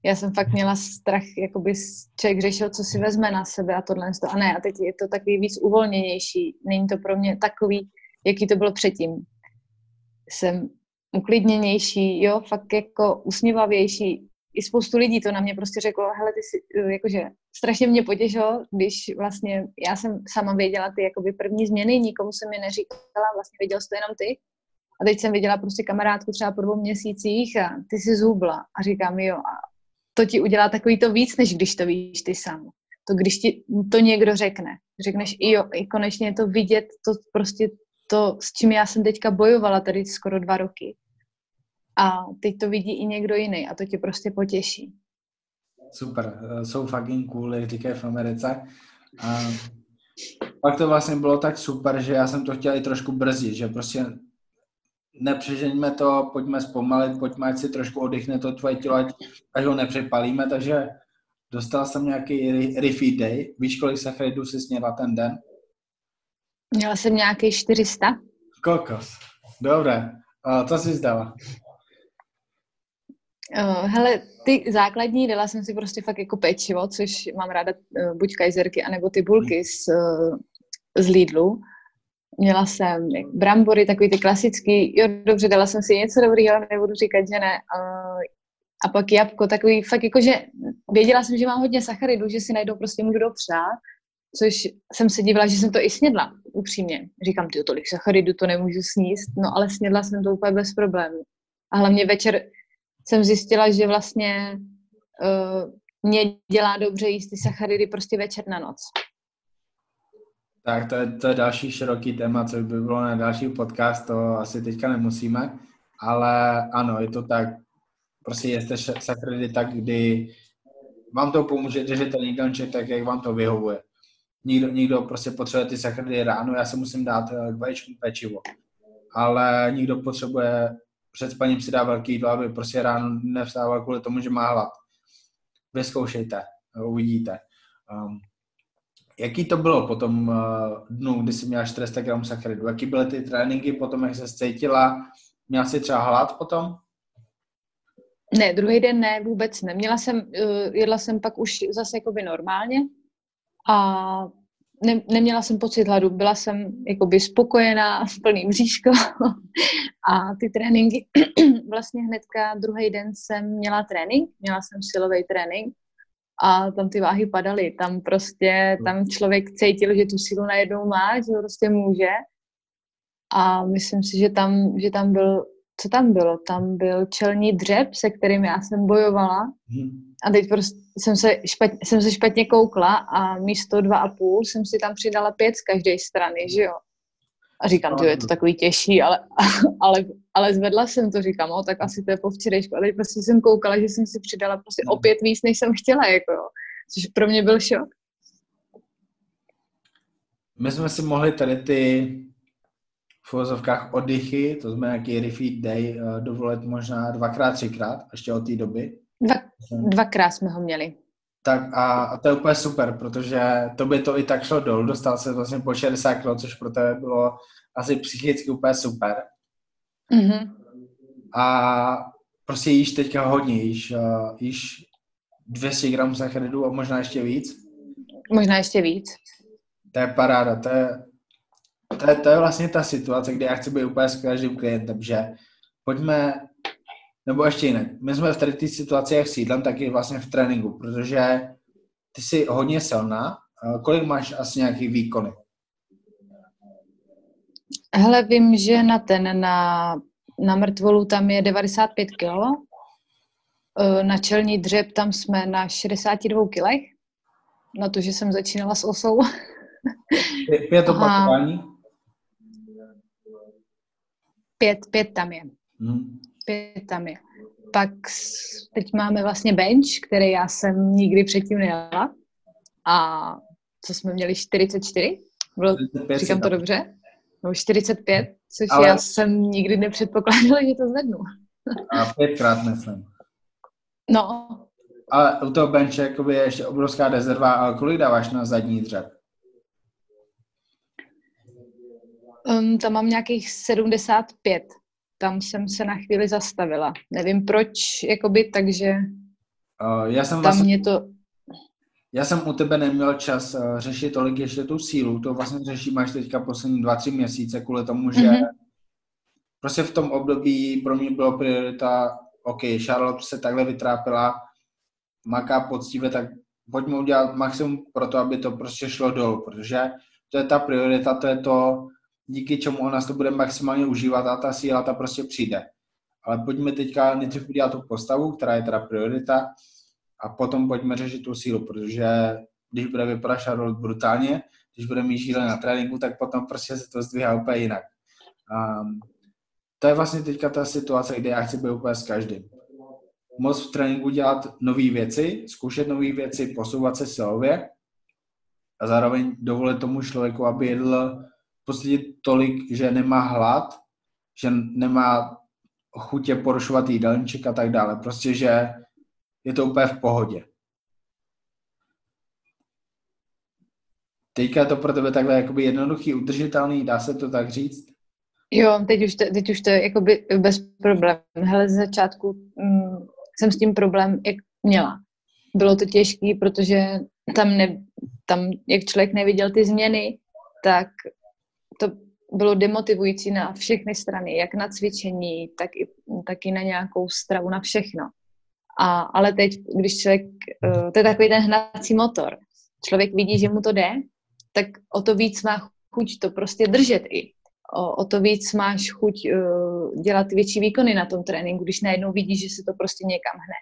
já jsem fakt měla strach, jakoby člověk řešil, co si vezme na sebe a tohle. A ne, a teď je to takový víc uvolněnější. Není to pro mě takový, jaký to bylo předtím. Jsem uklidněnější, jo, fakt jako usměvavější. I spoustu lidí to na mě prostě řeklo, hele, ty si, jakože strašně mě potěšilo, když vlastně já jsem sama věděla ty jakoby první změny, nikomu jsem je neříkala, vlastně věděl jsi to jenom ty. A teď jsem viděla prostě kamarádku třeba po dvou měsících a ty si zhubla a říkám, jo, a to ti udělá takový to víc, než když to víš ty sám. To když ti to někdo řekne. Řekneš, i jo, i konečně je to vidět, to prostě to, s čím já jsem teďka bojovala tady skoro dva roky. A teď to vidí i někdo jiný a to tě prostě potěší. Super, eh, jsou fucking cool, jak říkají v Americe. A pak to vlastně bylo tak super, že já jsem to chtěl i trošku brzdit, že prostě nepřežeňme to, pojďme zpomalit, pojďme, ať si trošku oddychne to tvoje tělo, ať, ať ho nepřepalíme, takže dostal jsem nějaký refeed day. Víš, kolik sacharidů jsi sněla ten den? Měla jsem nějaký 400. Kokos. Dobré. A co jsi zdala? Uh, hele, ty základní dala jsem si prostě fakt jako pečivo, což mám ráda uh, buď kajzerky, anebo ty bulky z, uh, z Lidlu. Měla jsem brambory, takový ty klasický, jo dobře, dala jsem si něco dobrýho, nebudu říkat, že ne. Uh, a pak jabko, takový fakt jako, že věděla jsem, že mám hodně sacharidů, že si najdou prostě můžu dopřát, což jsem se dívala, že jsem to i snědla, upřímně. Říkám, ty tolik sacharidů to nemůžu sníst, no ale snědla jsem to úplně bez problémů. A hlavně večer jsem zjistila, že vlastně uh, mě dělá dobře jíst ty sacharidy prostě večer na noc. Tak to je, to je další široký téma, co by bylo na další podcast, to asi teďka nemusíme, ale ano, je to tak, prostě jste sacharidy tak, kdy vám to pomůže držet ten jídelníček tak, jak vám to vyhovuje. Někdo, někdo prostě potřebuje ty sacharidy ráno, já se musím dát k vajíčku pečivo. Ale někdo potřebuje před spaním si dá velký jídlo, aby prostě ráno nevstával kvůli tomu, že má hlad. Vyzkoušejte, uvidíte. Um, jaký to bylo po tom uh, dnu, kdy jsi měla 400 gramů sacharidů? Jaký byly ty tréninky potom, jak se cítila? Měla jsi třeba hlad potom? Ne, druhý den ne, vůbec ne. Měla jsem, uh, jedla jsem pak už zase jakoby normálně a ne, neměla jsem pocit hladu, byla jsem jakoby spokojená, *laughs* v plný bříško *laughs* a ty tréninky, *clears throat* vlastně hnedka druhý den jsem měla trénink, měla jsem silový trénink a tam ty váhy padaly, tam prostě, tam člověk cítil, že tu sílu najednou má, že prostě může. A myslím si, že tam, že tam byl, co tam bylo? Tam byl čelní dřep, se kterým já jsem bojovala. Hmm a teď prostě jsem se, špatně, jsem se špatně koukla a místo dva a půl jsem si tam přidala pět z každé strany, že jo. A říkám, to je to takový těžší, ale, *laughs* ale, ale zvedla jsem to, říkám, o, tak asi to je po včerejšku. A teď prostě jsem koukala, že jsem si přidala prostě opět víc, než jsem chtěla, jako jo. Což pro mě byl šok. My jsme si mohli tady ty v uvozovkách oddychy, to jsme nějaký refeed day, eh, dovolit možná dvakrát, třikrát, ještě od té doby. Dva, dvakrát jsme ho měli. Tak a, a to je úplně super, protože to by to i tak šlo dolů, dostal se vlastně po 60 kg, což pro tebe bylo asi psychicky úplně super. Mm-hmm. A prostě jíš teďka hodně, jíš, uh, jíš 200 gramů sacharidů a možná ještě víc. Možná ještě víc. To je paráda, to je, to je, to je vlastně ta situace, kde já chci být úplně s každým klientem, že pojďme nebo ještě jinak. My jsme v tady té situaci, jak sídlem, tak i vlastně v tréninku, protože ty jsi hodně silná. Kolik máš asi nějaký výkony? Hele, vím, že na ten, na, na mrtvolu tam je 95 kg. E, na čelní dřep tam jsme na 62 kilech. Na to, že jsem začínala s osou. Pět opakování? Pět, pět tam je. Hmm pětami. Pak teď máme vlastně bench, který já jsem nikdy předtím nejela. A co jsme měli 44? Bylo, říkám to dobře? No 45, což Ale... já jsem nikdy nepředpokládala, že to zvednu. A pětkrát myslím. No. Ale u toho benche je ještě obrovská rezerva, ale kolik dáváš na zadní dřep? Um, tam mám nějakých 75 tam jsem se na chvíli zastavila. Nevím proč, jakoby, takže uh, já jsem tam vlastně, mě to... Já jsem u tebe neměl čas uh, řešit tolik ještě tu sílu, to vlastně řeší máš teďka poslední dva, tři měsíce kvůli tomu, že mm-hmm. prostě v tom období pro mě bylo priorita, OK, Charlotte se takhle vytrápila, maká poctivě, tak pojďme udělat maximum pro to, aby to prostě šlo dolů, protože to je ta priorita, to je to, díky čemu ona to bude maximálně užívat a ta síla ta prostě přijde. Ale pojďme teďka nejdřív udělat tu postavu, která je teda priorita a potom pojďme řešit tu sílu, protože když bude vypadat Charlotte brutálně, když bude mít žíle na tréninku, tak potom prostě se to zdvíhá úplně jinak. Um, to je vlastně teďka ta situace, kde já chci být úplně s každým. Moc v tréninku dělat nové věci, zkoušet nové věci, posouvat se silově a zároveň dovolit tomu člověku, aby jedl podstatě tolik, že nemá hlad že nemá chutě porušovat jídelníček a tak dále. Prostě, že je to úplně v pohodě. Teďka je to pro tebe takhle jakoby jednoduchý, udržitelný, dá se to tak říct? Jo, teď už to, teď už to je jakoby bez problém. Hele, z začátku mm, jsem s tím problém jak měla. Bylo to těžké, protože tam, ne, tam, jak člověk neviděl ty změny, tak bylo demotivující na všechny strany, jak na cvičení, tak i, tak i na nějakou stravu, na všechno. A, ale teď, když člověk, uh, to je takový ten hnací motor, člověk vidí, že mu to jde, tak o to víc má chuť to prostě držet i. O, o to víc máš chuť uh, dělat větší výkony na tom tréninku, když najednou vidíš, že se to prostě někam hne.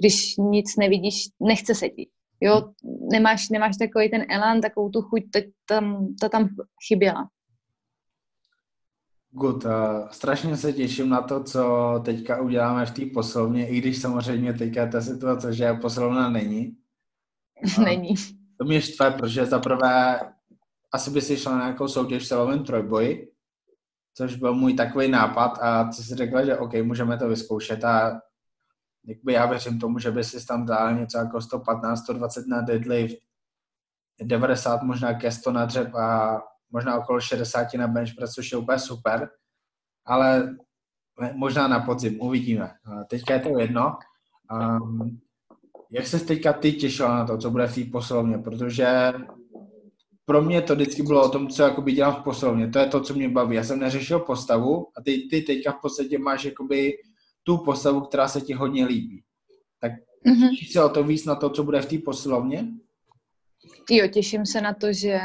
Když nic nevidíš, nechce se ti. Jo, nemáš, nemáš takový ten elán, takovou tu chuť, ta tam, ta tam chyběla. Good. Strašně se těším na to, co teďka uděláme v té poslovně, i když samozřejmě teďka ta situace, že poslovna není. *laughs* není. To mě štve, protože za prvé asi by si šla na nějakou soutěž v silovém trojboji, což byl můj takový nápad a co si řekla, že OK, můžeme to vyzkoušet a jakby já věřím tomu, že by si tam dal něco jako 115, 120 na deadlift, 90 možná ke 100 na dřep a možná okolo 60 na bench press, což je úplně super, ale možná na podzim, uvidíme. Teďka je to jedno. Um, jak se teďka ty těšila na to, co bude v té posilovně, protože pro mě to vždycky bylo o tom, co jakoby dělám v posilovně. To je to, co mě baví. Já jsem neřešil postavu a ty, ty teďka v podstatě máš jakoby tu postavu, která se ti hodně líbí. Tak mm-hmm. těšíš se o to víc na to, co bude v té posilovně? Jo, těším se na to, že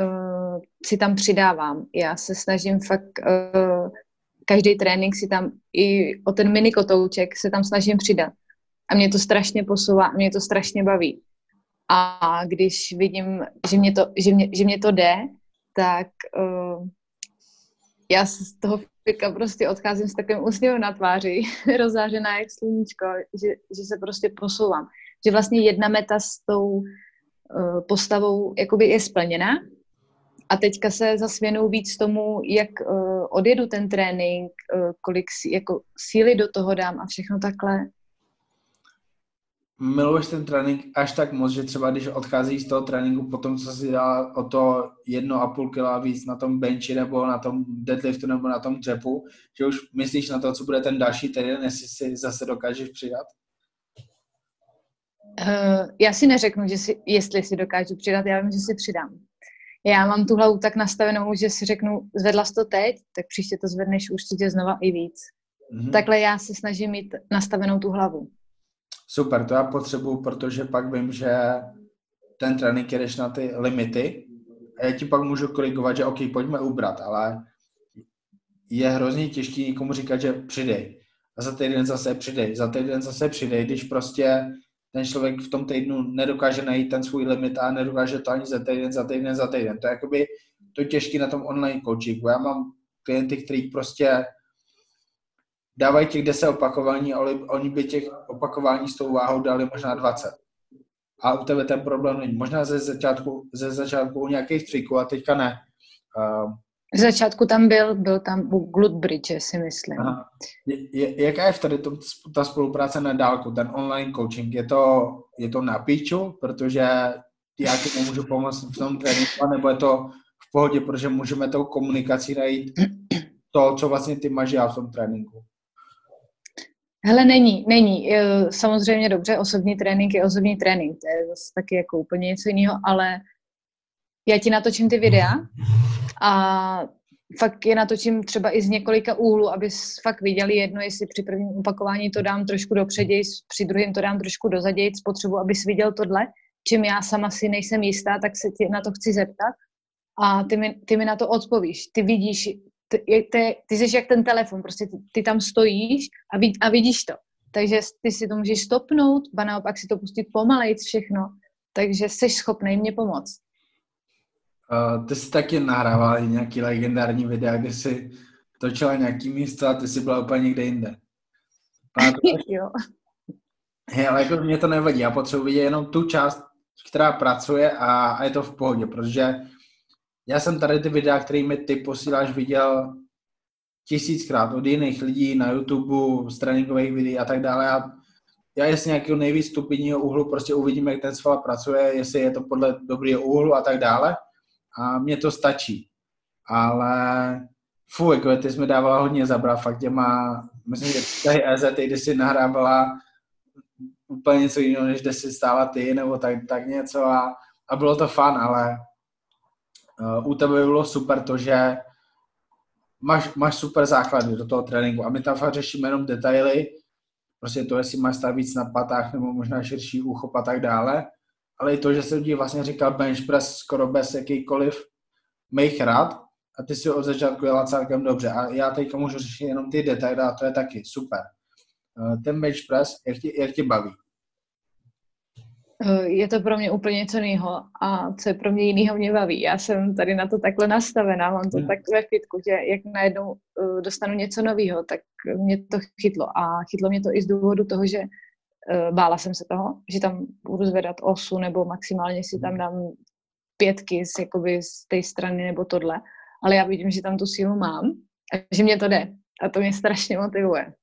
uh, si tam přidávám. Já se snažím fakt uh, každý trénink si tam i o ten mini kotouček se tam snažím přidat. A mě to strašně posouvá, mě to strašně baví. A když vidím, že mě to, že mě, že mě to jde, tak uh, já z toho fika prostě odcházím s takovým úsměvem na tváři, *laughs* rozářená jak sluníčko, že, že se prostě posouvám. Že vlastně jedna meta s tou uh, postavou jakoby je splněna a teďka se zasvěnou víc tomu, jak uh, odjedu ten trénink, uh, kolik si, jako síly do toho dám a všechno takhle miluješ ten trénink až tak moc, že třeba když odcházíš z toho tréninku po tom, co si dal o to jedno a půl kila víc na tom benchi nebo na tom deadliftu nebo na tom dřepu, že už myslíš na to, co bude ten další týden, jestli si zase dokážeš přidat? Uh, já si neřeknu, že si, jestli si dokážu přidat, já vím, že si přidám. Já mám tu hlavu tak nastavenou, že si řeknu, zvedla jsi to teď, tak příště to zvedneš určitě znova i víc. Mm-hmm. Takhle já se snažím mít nastavenou tu hlavu. Super, to já potřebuju, protože pak vím, že ten trénink jedeš na ty limity a já ti pak můžu korigovat, že OK, pojďme ubrat, ale je hrozně těžký někomu říkat, že přidej. A za týden zase přidej, za týden zase přidej, když prostě ten člověk v tom týdnu nedokáže najít ten svůj limit a nedokáže to ani za týden, za týden, za týden. To je jakoby to těžké na tom online coachingu. Já mám klienty, kteří prostě dávají těch 10 opakování, ale oni by těch opakování s tou váhou dali možná 20. A u tebe ten problém není. Možná ze začátku, ze začátku nějakých triků a teďka ne. Uh, z začátku tam byl, byl tam u Glutbridge, si myslím. Aha. Je, jaká je tady to, ta spolupráce na dálku, ten online coaching? Je to, je to na píču, protože já ti můžu pomoct v tom tréninku, nebo je to v pohodě, protože můžeme tou komunikací najít to, co vlastně ty máš já v tom tréninku? Hele, není, není. Samozřejmě dobře, osobní trénink je osobní trénink, to je zase taky jako úplně něco jiného, ale já ti natočím ty videa *laughs* a fakt je natočím třeba i z několika úhlů, aby fakt viděli jedno, jestli při prvním opakování to dám trošku dopřeději, při druhém to dám trošku dozaději, potřebu, abys viděl tohle, čím já sama si nejsem jistá, tak se ti na to chci zeptat a ty mi, ty mi na to odpovíš. Ty vidíš, ty, ty, ty jsi jak ten telefon, prostě ty, ty tam stojíš a, vid, a vidíš to. Takže ty si to můžeš stopnout, ba naopak si to pustit pomalejc všechno, takže jsi schopný mě pomoct. Uh, ty jsi taky nahrával nějaký legendární videa, kde jsi točila nějaký místo a ty jsi byla úplně někde jinde. *laughs* jo. Hey, ale jako mě to nevadí, já potřebuji vidět jenom tu část, která pracuje a, a je to v pohodě, protože já jsem tady ty videa, kterými ty posíláš, viděl tisíckrát od jiných lidí na YouTube, z tréninkových videí a tak dále. A já jestli nějakého nejvíc stupidního úhlu prostě uvidím, jak ten sval pracuje, jestli je to podle dobrého úhlu a tak dále. A mně to stačí. Ale fú, jako ty jsi mi dávala hodně zabrat, fakt těma, myslím, že tady EZ, když si nahrávala úplně něco jiného, než kde si stála ty, nebo tak, tak něco a, a bylo to fun, ale uh, u tebe bylo super to, že máš, máš super základy do toho tréninku a my tam fakt řešíme jenom detaily, prostě to, jestli máš stát víc na patách nebo možná širší úchop a tak dále, ale i to, že jsem ti vlastně říkal bench press skoro bez jakýkoliv mých rad a ty si od začátku jela celkem dobře a já teďka můžu řešit jenom ty detaily a to je taky super. Eh, ten bench press, jak tě, jak tě baví? Eh, je to pro mě úplně něco jiného a co je pro mě jinýho mě baví. Já jsem tady na to takhle nastavená, mám to hmm. tak ve fitku, že jak najednou uh, dostanu něco nového, tak mě to chytlo. A chytlo mě to i z důvodu toho, že bála jsem se toho, že tam budu zvedat osu nebo maximálně si tam hmm. dám pětky z, jakoby, z té strany nebo tohle. Ale já vidím, že tam tu sílu mám a že mě to jde. A to mě strašně motivuje.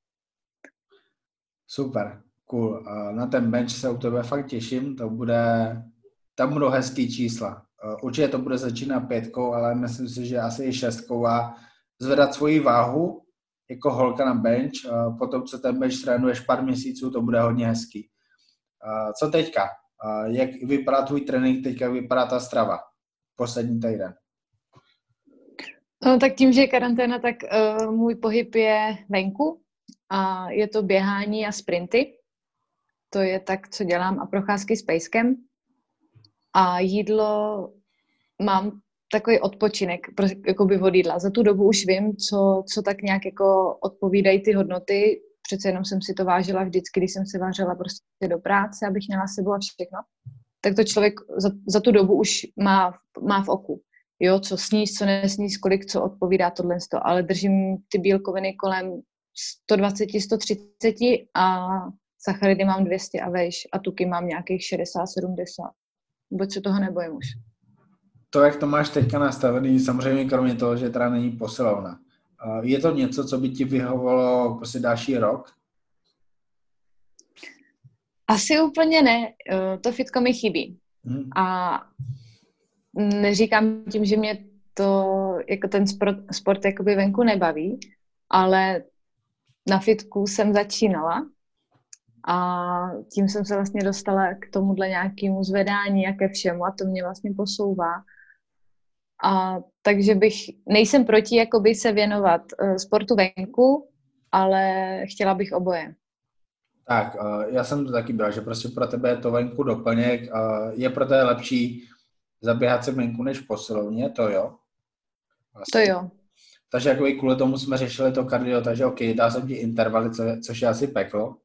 Super. Cool. Na ten bench se u tebe fakt těším, to bude, tam budou hezký čísla. Určitě to bude začínat pětkou, ale myslím si, že asi i šestkou a zvedat svoji váhu jako holka na bench, potom co ten bench trénuješ pár měsíců, to bude hodně hezký. Co teďka? Jak vypadá tvůj trénink, teďka vypadá ta strava? Poslední týden. No, tak tím, že je karanténa, tak uh, můj pohyb je venku a je to běhání a sprinty to je tak, co dělám, a procházky s pejskem. A jídlo mám takový odpočinek jako by od jídla. Za tu dobu už vím, co, co tak nějak jako odpovídají ty hodnoty. Přece jenom jsem si to vážila vždycky, když jsem se vážela prostě do práce, abych měla sebou a všechno. Tak to člověk za, za tu dobu už má, má v oku. Jo, co sníš, co nesníš, kolik co odpovídá tohle. Ale držím ty bílkoviny kolem 120, 130 a sacharidy mám 200 a vejš a tuky mám nějakých 60-70. Vůbec se toho nebojím už. To, jak to máš teďka nastavený, samozřejmě kromě toho, že teda není posilovna. Je to něco, co by ti vyhovovalo prostě další rok? Asi úplně ne. E, to fitko mi chybí. Hmm. A neříkám tím, že mě to, jako ten sport, sport jakoby venku nebaví, ale na fitku jsem začínala a tím jsem se vlastně dostala k tomuhle nějakému zvedání a ke všemu a to mě vlastně posouvá. A takže bych, nejsem proti jakoby se věnovat uh, sportu venku, ale chtěla bych oboje. Tak, uh, já jsem to taky byla, že prostě pro tebe je to venku doplněk. Je pro tebe lepší zaběhat se venku než v posilovně, to jo? Vlastně. To jo. Takže jako i kvůli tomu jsme řešili to kardio, takže OK, dá jsem ti intervaly, co, což je asi peklo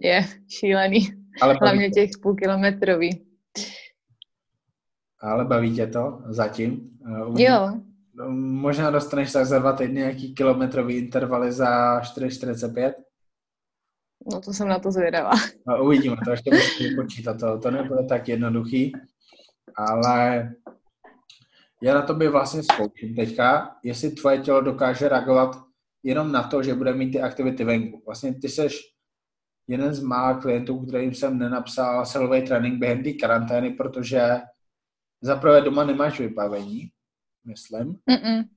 je šílený. Ale Hlavně těch půlkilometrový. Ale baví tě to zatím? Uh, jo. Možná dostaneš tak za dva týdny nějaký kilometrový intervaly za 4,45? No to jsem na to zvědavá. *laughs* No, uvidíme, to ještě musím počítat, to, to nebude tak jednoduchý, ale já na to by vlastně zkouším teďka, jestli tvoje tělo dokáže reagovat jenom na to, že bude mít ty aktivity venku. Vlastně ty seš jeden z mála klientů, kterým jsem nenapsal silový trénink během té karantény, protože zaprvé doma nemáš vybavení, myslím. Mm-mm.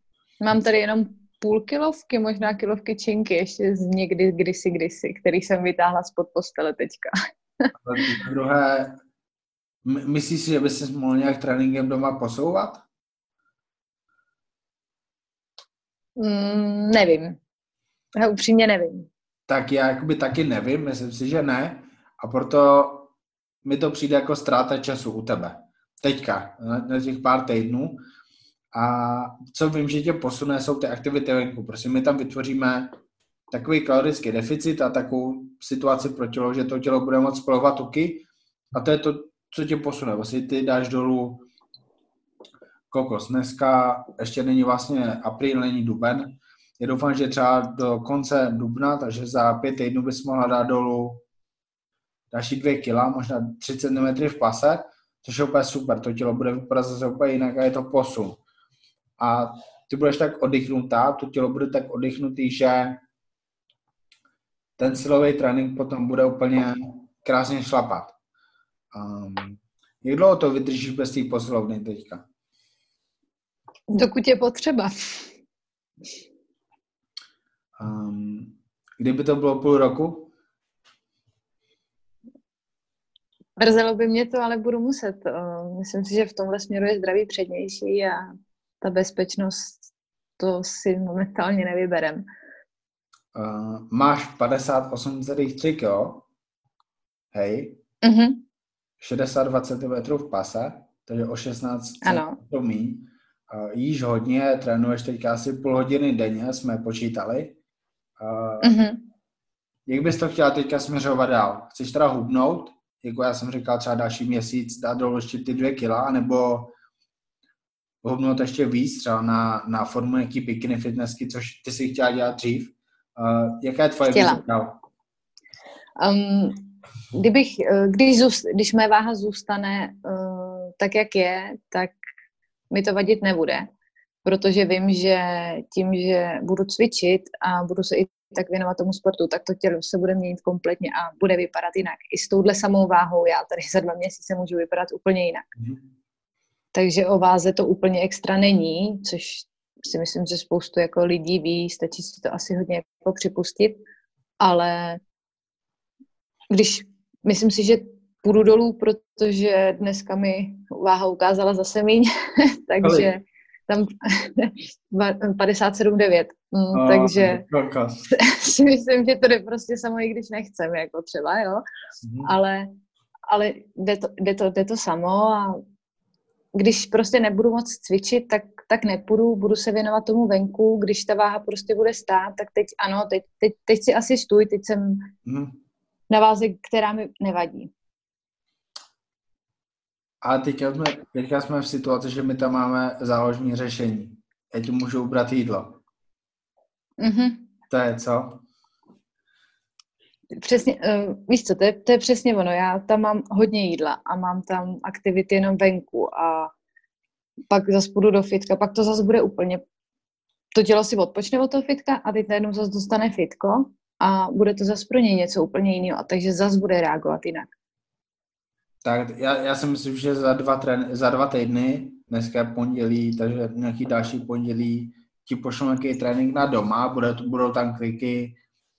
Mám tady jenom půl kilovky, možná kilovky činky, ještě z někdy, kdysi, kdysi, který jsem vytáhla spod postele teďka. *laughs* A druhé, myslíš si, že by se mohl nějak tréninkem doma posouvat? Mm, nevím. Já upřímně nevím tak já jakoby taky nevím, myslím si, že ne. A proto mi to přijde jako ztráta času u tebe. Teďka, na, těch pár týdnů. A co vím, že tě posune, jsou ty aktivity venku. Prostě my tam vytvoříme takový kalorický deficit a takovou situaci pro tělo, že to tělo bude moc spalovat tuky a to je to, co tě posune. Vlastně ty dáš dolů kokos. Dneska ještě není vlastně apríl, není duben, já doufám, že třeba do konce dubna, takže za pět týdnů bys mohla dát dolů další dvě kila, možná 30 cm v pase, což je úplně super, to tělo bude vypadat zase úplně jinak a je to posun. A ty budeš tak oddychnutá, to tělo bude tak oddychnutý, že ten silový trénink potom bude úplně krásně šlapat. Um, jak dlouho to vydržíš bez té posilovny teďka? Dokud je potřeba. Um, kdyby to bylo půl roku? Mrzelo by mě to, ale budu muset. Myslím si, že v tomhle směru je zdraví přednější a ta bezpečnost to si momentálně nevyberem. Uh, máš 58,3 kg, hej? Uh-huh. 62 cm v pase, takže o 16 ano. cm míň. Uh, jíš hodně, trénuješ teďka asi půl hodiny denně, jsme počítali. Uh-huh. Jak bys to chtěla teďka směřovat dál? Chceš teda hubnout, jako já jsem říkal, třeba další měsíc dát dolů ještě ty dvě kila, nebo hubnout ještě víc, třeba na, na formu nějaký bikini fitnessky, což ty si chtěla dělat dřív. Uh, jaká je tvoje vize um, kdybych, eh, když, zůst, když mé váha zůstane uh, tak, jak je, tak mi to vadit nebude, protože vím, že tím, že budu cvičit a budu se i tak věnovat tomu sportu, tak to tělo se bude měnit kompletně a bude vypadat jinak. I s touhle samou váhou já tady za dva měsíce můžu vypadat úplně jinak. Mm-hmm. Takže o váze to úplně extra není, což si myslím, že spoustu jako lidí ví, stačí si to asi hodně jako připustit, ale když myslím si, že půjdu dolů, protože dneska mi váha ukázala zase míň, *laughs* takže tam *laughs* 57,9. Mm, a, takže *laughs* si myslím, že to jde prostě samo, i když nechcem, jako třeba, jo. Mm. Ale, ale jde, to, jde, to, jde to samo a když prostě nebudu moc cvičit, tak, tak nepůjdu, budu se věnovat tomu venku, když ta váha prostě bude stát, tak teď ano, teď, teď, teď si asi stůj, teď jsem mm. na váze, která mi nevadí. A teďka jsme, teďka jsme v situaci, že my tam máme záložní řešení. Já ti můžu ubrat jídlo. Mm-hmm. To je co? Přesně, uh, víš co, to je, to je přesně ono. Já tam mám hodně jídla a mám tam aktivity jenom venku a pak zase půjdu do fitka, pak to zase bude úplně, to tělo si odpočne od toho fitka a teď najednou zase dostane fitko a bude to zase pro něj něco úplně jiného a takže zase bude reagovat jinak. Tak já, já si myslím, že za dva, trén, za dva týdny, dneska je pondělí, takže nějaký další pondělí ti pošlu nějaký trénink na doma, bude, budou tam kliky,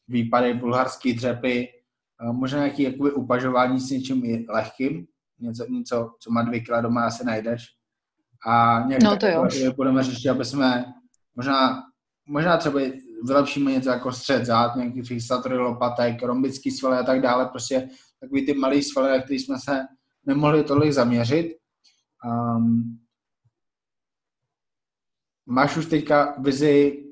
výpady, bulharský dřepy, možná nějaký jakoby upažování s něčím lehkým, něco, něco, co má dvě kila doma, asi najdeš. A nějak no to jo. budeme řešit, aby jsme možná, možná třeba vylepšíme něco jako střed zád, nějaký fixatory lopatek, rombický svaly a tak dále, prostě takový ty malý svaly, na který jsme se nemohli tolik zaměřit. Um, máš už teďka vizi,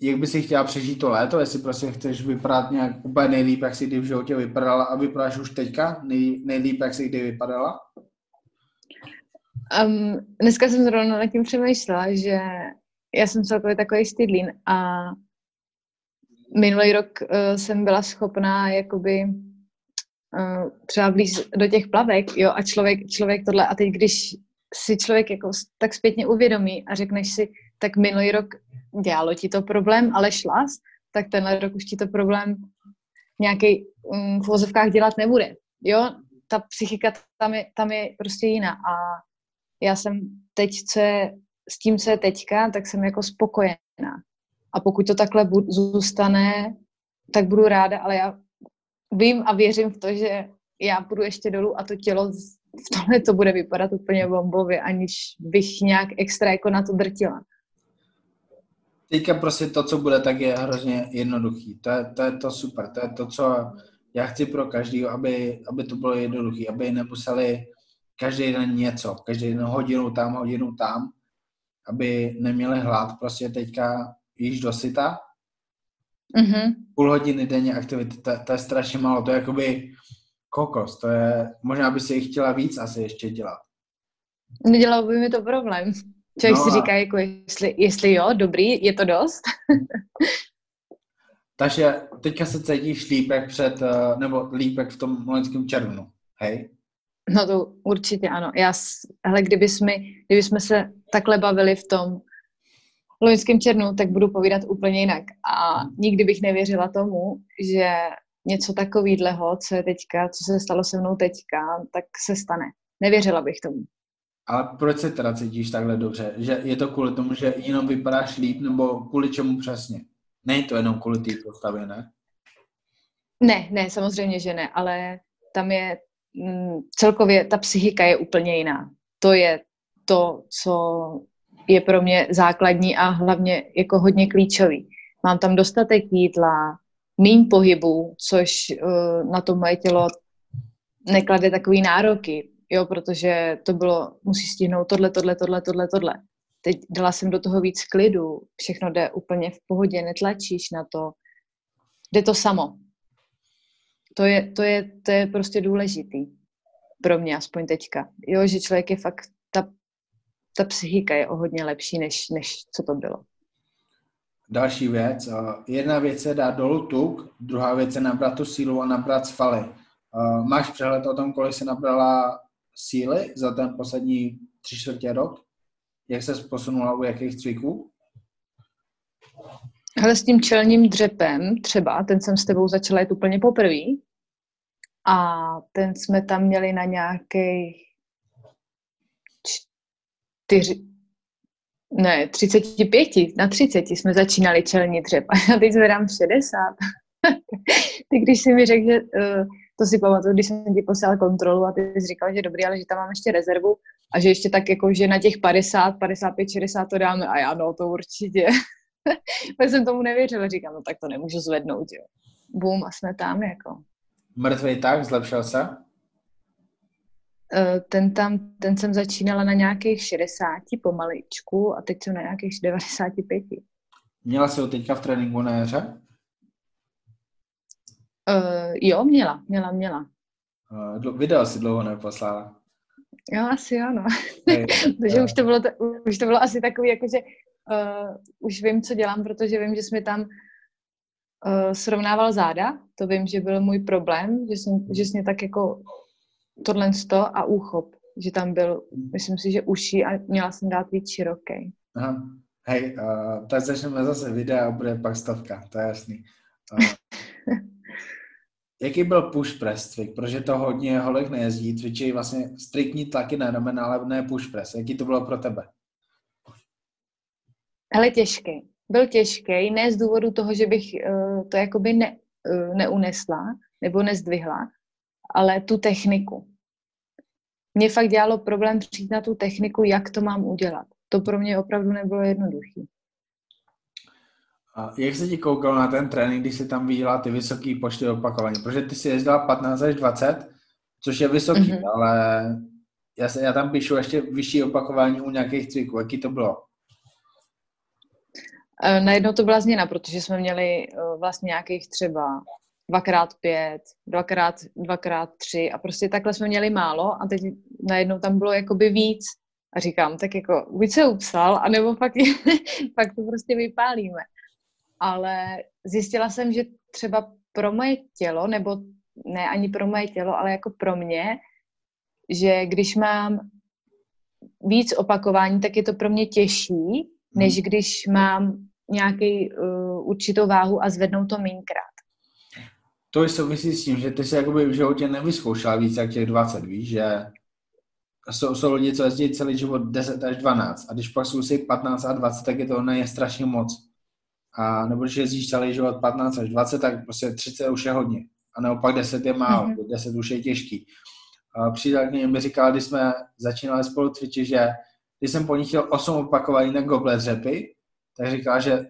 jak by si chtěla přežít to léto, jestli prostě chceš vypadat nějak úplně nejlíp, jak si kdy v životě vypadala a vypadáš už teďka nej, nejlíp, jak si kdy vypadala? Um, dneska jsem zrovna nad tím přemýšlela, že já jsem celkově takový stydlín a minulý rok uh, jsem byla schopná jakoby třeba blíž do těch plavek, jo, a člověk, člověk tohle, a teď když si člověk jako tak zpětně uvědomí a řekneš si, tak minulý rok dělalo ti to problém, ale šlas, tak tenhle rok už ti to problém nějaký um, v vozovkách dělat nebude. Jo, ta psychika tam je, tam je prostě jiná a já jsem teď, co je, s tím, co je teďka, tak jsem jako spokojená. A pokud to takhle zůstane, tak budu ráda, ale já vím a věřím v to, že já budu ještě dolů a to tělo v tomhle to bude vypadat úplně bombově, aniž bych nějak extra jako na to drtila. Teďka prostě to, co bude, tak je hrozně jednoduchý. To je, to je to super. To je to, co já chci pro každého, aby, aby to bylo jednoduché, aby nemuseli každý den něco, každý den hodinu tam, hodinu tam, aby neměli hlad. Prostě teďka jíš do syta, mm-hmm. půl hodiny denně aktivity, to, to je strašně málo, to je jakoby kokos, to je, možná by si jich chtěla víc asi ještě dělat. Nedělalo by mi to problém. Člověk no si říká, jako jestli, jestli jo, dobrý, je to dost. *laughs* Takže teďka se cítíš líp jak před, eh, nebo líp jak v tom loňském červnu, hej? No to určitě ano. Já, hele, kdyby jsme, kdyby jsme se takhle bavili v tom loňském černu, tak budu povídat úplně jinak. A nikdy bych nevěřila tomu, že něco takového, co je teďka, co se stalo se mnou teďka, tak se stane. Nevěřila bych tomu. A proč se teda cítíš takhle dobře? Že je to kvůli tomu, že jenom vypadáš líp, nebo kvůli čemu přesně? Není to jenom kvůli té postavě, ne? Ne, ne, samozřejmě, že ne, ale tam je mm, celkově ta psychika je úplně jiná. To je to, co je pro mě základní a hlavně jako hodně klíčový. Mám tam dostatek jídla, mým pohybu, což uh, na to moje tělo neklade takový nároky, jo, protože to bylo, musí stihnout tohle, tohle, tohle, tohle, tohle. Teď dala jsem do toho víc klidu, všechno jde úplně v pohodě, netlačíš na to, jde to samo. To je, to je, to je prostě důležitý. Pro mě aspoň teďka. Jo, že člověk je fakt, ta, psychika je o hodně lepší, než, než co to bylo. Další věc. Jedna věc je dát dolů tuk, druhá věc je nabrat tu sílu a nabrat svaly. Máš přehled o tom, kolik jsi nabrala síly za ten poslední tři čtvrtě rok? Jak se posunula u jakých cviků? Ale s tím čelním dřepem třeba, ten jsem s tebou začala jít úplně poprvé a ten jsme tam měli na nějakých čtyři, ne, 35, na 30 jsme začínali čelní dřep *laughs* a já teď zvedám 60. *laughs* ty když jsi mi řekl, že uh, to si pamatuju, když jsem ti poslal kontrolu a ty jsi říkal, že dobrý, ale že tam mám ještě rezervu a že ještě tak jako, že na těch 50, 55, 60 to dáme a já no, to určitě. *laughs* Pak jsem tomu nevěřila, říkám, no tak to nemůžu zvednout, jo. Bum a jsme tam jako. Mrtvý tak, zlepšil se? Eh, ten tam, ten jsem začínala na nějakých 60 pomaličku a teď jsem na nějakých 95. Měla jsi ho teďka v tréninku na jaře? Uh, jo, měla, měla, měla. Uh, video si dlouho neposlala. Jo, asi ano. *laughs* Takže uh, už, to bylo, už to bylo asi takový, jakože uh, už vím, co dělám, protože vím, že jsme tam uh, srovnával záda. To vím, že byl můj problém, že jsem, že jsem tak jako tohle sto a úchop, že tam byl, myslím si, že uší a měla jsem dát víc široký. Aha. Hej, uh, tak začneme zase videa a bude pak stovka, to je jasný. Uh, *laughs* jaký byl push press cvik? Protože to hodně holek nejezdí, cvičí vlastně striktní tlaky na ramena, ale ne push press. Jaký to bylo pro tebe? Ale těžký. Byl těžký, ne z důvodu toho, že bych uh, to jakoby ne, uh, neunesla nebo nezdvihla, ale tu techniku. Mě fakt dělalo problém přijít na tu techniku, jak to mám udělat. To pro mě opravdu nebylo jednoduché. Jak se ti koukal na ten trénink, když jsi tam viděla ty vysoké počty opakování? Protože ty jsi jezdila 15 až 20, což je vysoký, mm-hmm. ale já, se, já tam píšu ještě vyšší opakování u nějakých cviků. Jaký to bylo? E, najednou to byla změna, protože jsme měli e, vlastně nějakých třeba dvakrát pět, dvakrát, dvakrát tři a prostě takhle jsme měli málo a teď najednou tam bylo jakoby víc a říkám, tak jako buď se upsal, anebo pak, pak *laughs* to prostě vypálíme ale zjistila jsem, že třeba pro moje tělo, nebo ne ani pro moje tělo, ale jako pro mě, že když mám víc opakování, tak je to pro mě těžší, než hmm. když mám nějaký uh, určitou váhu a zvednou to mínkrát. To je souvisí s tím, že ty se jakoby v životě nevyzkoušela víc jak těch 20, víš, že jsou, jsou lidi, co jezdí celý život 10 až 12 a když pak jsou si 15 a 20, tak je to ne strašně moc a nebo když jezdíš celý život 15 až 20, tak prostě 30 už je hodně. A naopak 10 je málo, mm-hmm. 10 už je těžký. Přítelkyně mi říkala, když jsme začínali spolu cvičit, že když jsem po nich chtěl 8 opakování na goblet řepy, tak říkala, že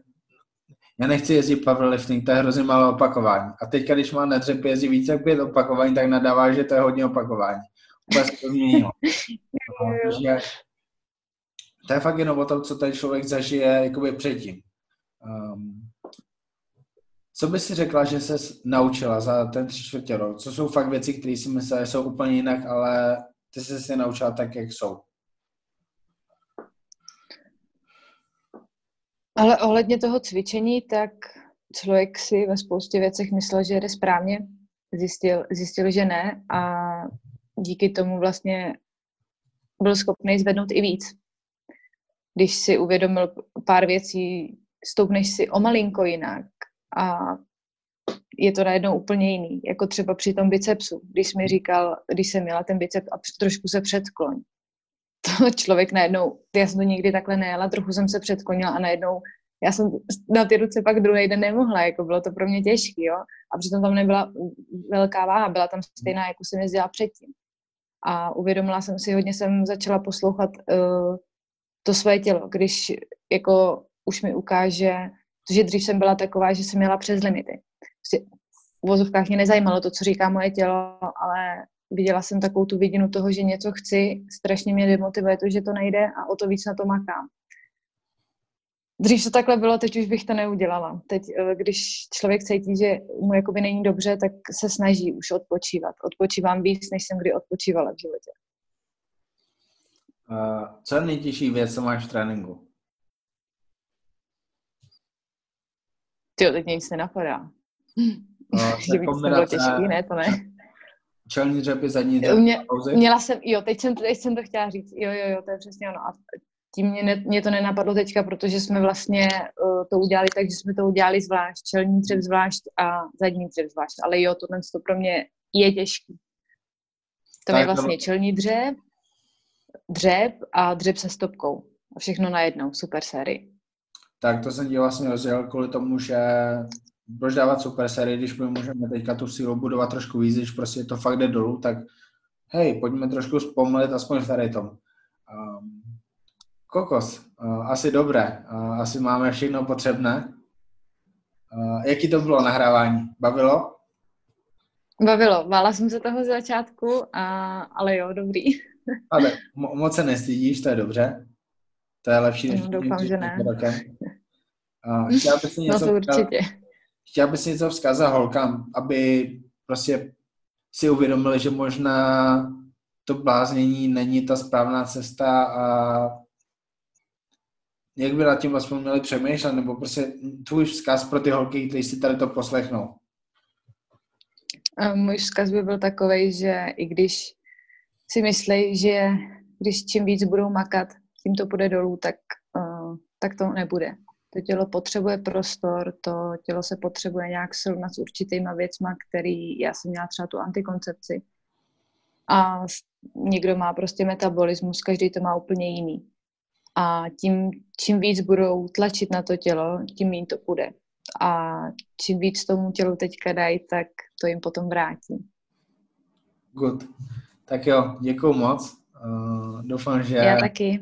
já nechci jezdit powerlifting, to je hrozně málo opakování. A teď, když má na dřepy jezdí více jak pět opakování, tak nadává, že to je hodně opakování. Vůbec to změnilo. *laughs* Takže to je fakt jenom o tom, co ten člověk zažije jakoby předtím. Um, co by si řekla, že se naučila za ten tři čtvrtě rok? Co jsou fakt věci, které si myslela, že jsou úplně jinak, ale ty jsi se naučila tak, jak jsou? Ale ohledně toho cvičení, tak člověk si ve spoustě věcech myslel, že jde správně, zjistil, zjistil, že ne a díky tomu vlastně byl schopný zvednout i víc. když si uvědomil pár věcí, stoupneš si o malinko jinak a je to najednou úplně jiný. Jako třeba při tom bicepsu, když mi říkal, když jsem měla ten biceps a trošku se předkloň. To člověk najednou, já jsem to nikdy takhle nejela, trochu jsem se předklonila a najednou já jsem na ty ruce pak druhý den nemohla, jako bylo to pro mě těžké, jo. A přitom tam nebyla velká váha, byla tam stejná, jako jsem jezdila předtím. A uvědomila jsem si, hodně jsem začala poslouchat uh, to své tělo, když jako už mi ukáže, že dřív jsem byla taková, že jsem měla přes limity. Prostě v vozovkách mě nezajímalo to, co říká moje tělo, ale viděla jsem takovou tu vidinu toho, že něco chci, strašně mě demotivuje to, že to nejde a o to víc na to makám. Dřív to takhle bylo, teď už bych to neudělala. Teď, eh, když člověk cítí, že mu jakoby není dobře, tak se snaží už odpočívat. Odpočívám víc, než jsem kdy odpočívala v životě. Uh, co je nejtěžší věc, co máš v tréninku? Ty teď nic nenapadá. No, *laughs* že by to bylo těžký, ne, to ne. Čelní dřepy, zadní dřepy, Mě, Měla jsem, jo, teď jsem, teď jsem to chtěla říct. Jo, jo, jo, to je přesně ono. A tím mě, ne, mě to nenapadlo teďka, protože jsme vlastně uh, to udělali tak, že jsme to udělali zvlášť, čelní dřep zvlášť a zadní dřep zvlášť. Ale jo, tohle to pro mě je těžký. To je vlastně to... čelní dřep, dřep a dřep se stopkou. A všechno najednou, super série. Tak to jsem ti vlastně rozdělil kvůli tomu, že proč dávat super série, když my můžeme teďka tu sílu budovat trošku víc, když prostě to fakt jde dolů, tak hej, pojďme trošku zpomalit aspoň v tady tom. Um, kokos, uh, asi dobré, uh, asi máme všechno potřebné. Uh, jaký to bylo nahrávání? Bavilo? Bavilo, bála jsem se toho z začátku, a, ale jo, dobrý. *laughs* ale mo- moc se nestydíš, to je dobře. To je lepší, než no, doufám, že ne. Rokem. Uh, *laughs* chtěla bys si něco, no to určitě. Chtěla bys něco vzkázat holkám, aby prostě si uvědomili, že možná to bláznění není ta správná cesta a jak by nad tím vlastně měli přemýšlet, nebo prostě tvůj vzkaz pro ty holky, kteří si tady to poslechnou. Můj vzkaz by byl takový, že i když si myslí, že když čím víc budou makat, tím to půjde dolů, tak, uh, tak to nebude. To tělo potřebuje prostor, to tělo se potřebuje nějak srovnat s určitýma věcma, který já jsem měla třeba tu antikoncepci. A někdo má prostě metabolismus, každý to má úplně jiný. A tím, čím víc budou tlačit na to tělo, tím méně to půjde. A čím víc tomu tělu teďka dají, tak to jim potom vrátí. Good. Tak jo, děkuji moc. Uh, doufám, že... Já taky.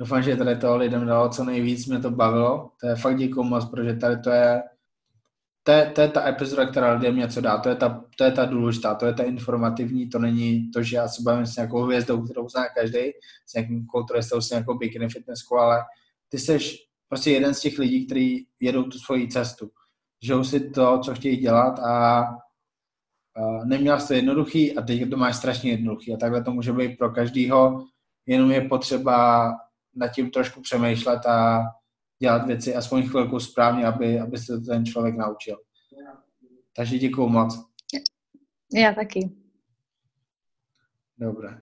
Doufám, že tady to lidem dalo co nejvíc, mě to bavilo. To je fakt děkuji moc, protože tady to je to je, to je ta epizoda, která lidem něco dá, to je, ta, to je ta důležitá, to je ta informativní, to není to, že já se bavím s nějakou hvězdou, kterou zná každý, s nějakým kulturistou, s nějakou bikini fitnesskou, ale ty jsi prostě jeden z těch lidí, kteří jedou tu svoji cestu. Žijou si to, co chtějí dělat a, a neměl jsi to jednoduchý a teď to máš strašně jednoduchý a takhle to může být pro každýho, jenom je potřeba nad tím trošku přemýšlet a dělat věci aspoň chvilku správně, aby, aby se ten člověk naučil. Takže děkuju moc. Já taky. Dobré.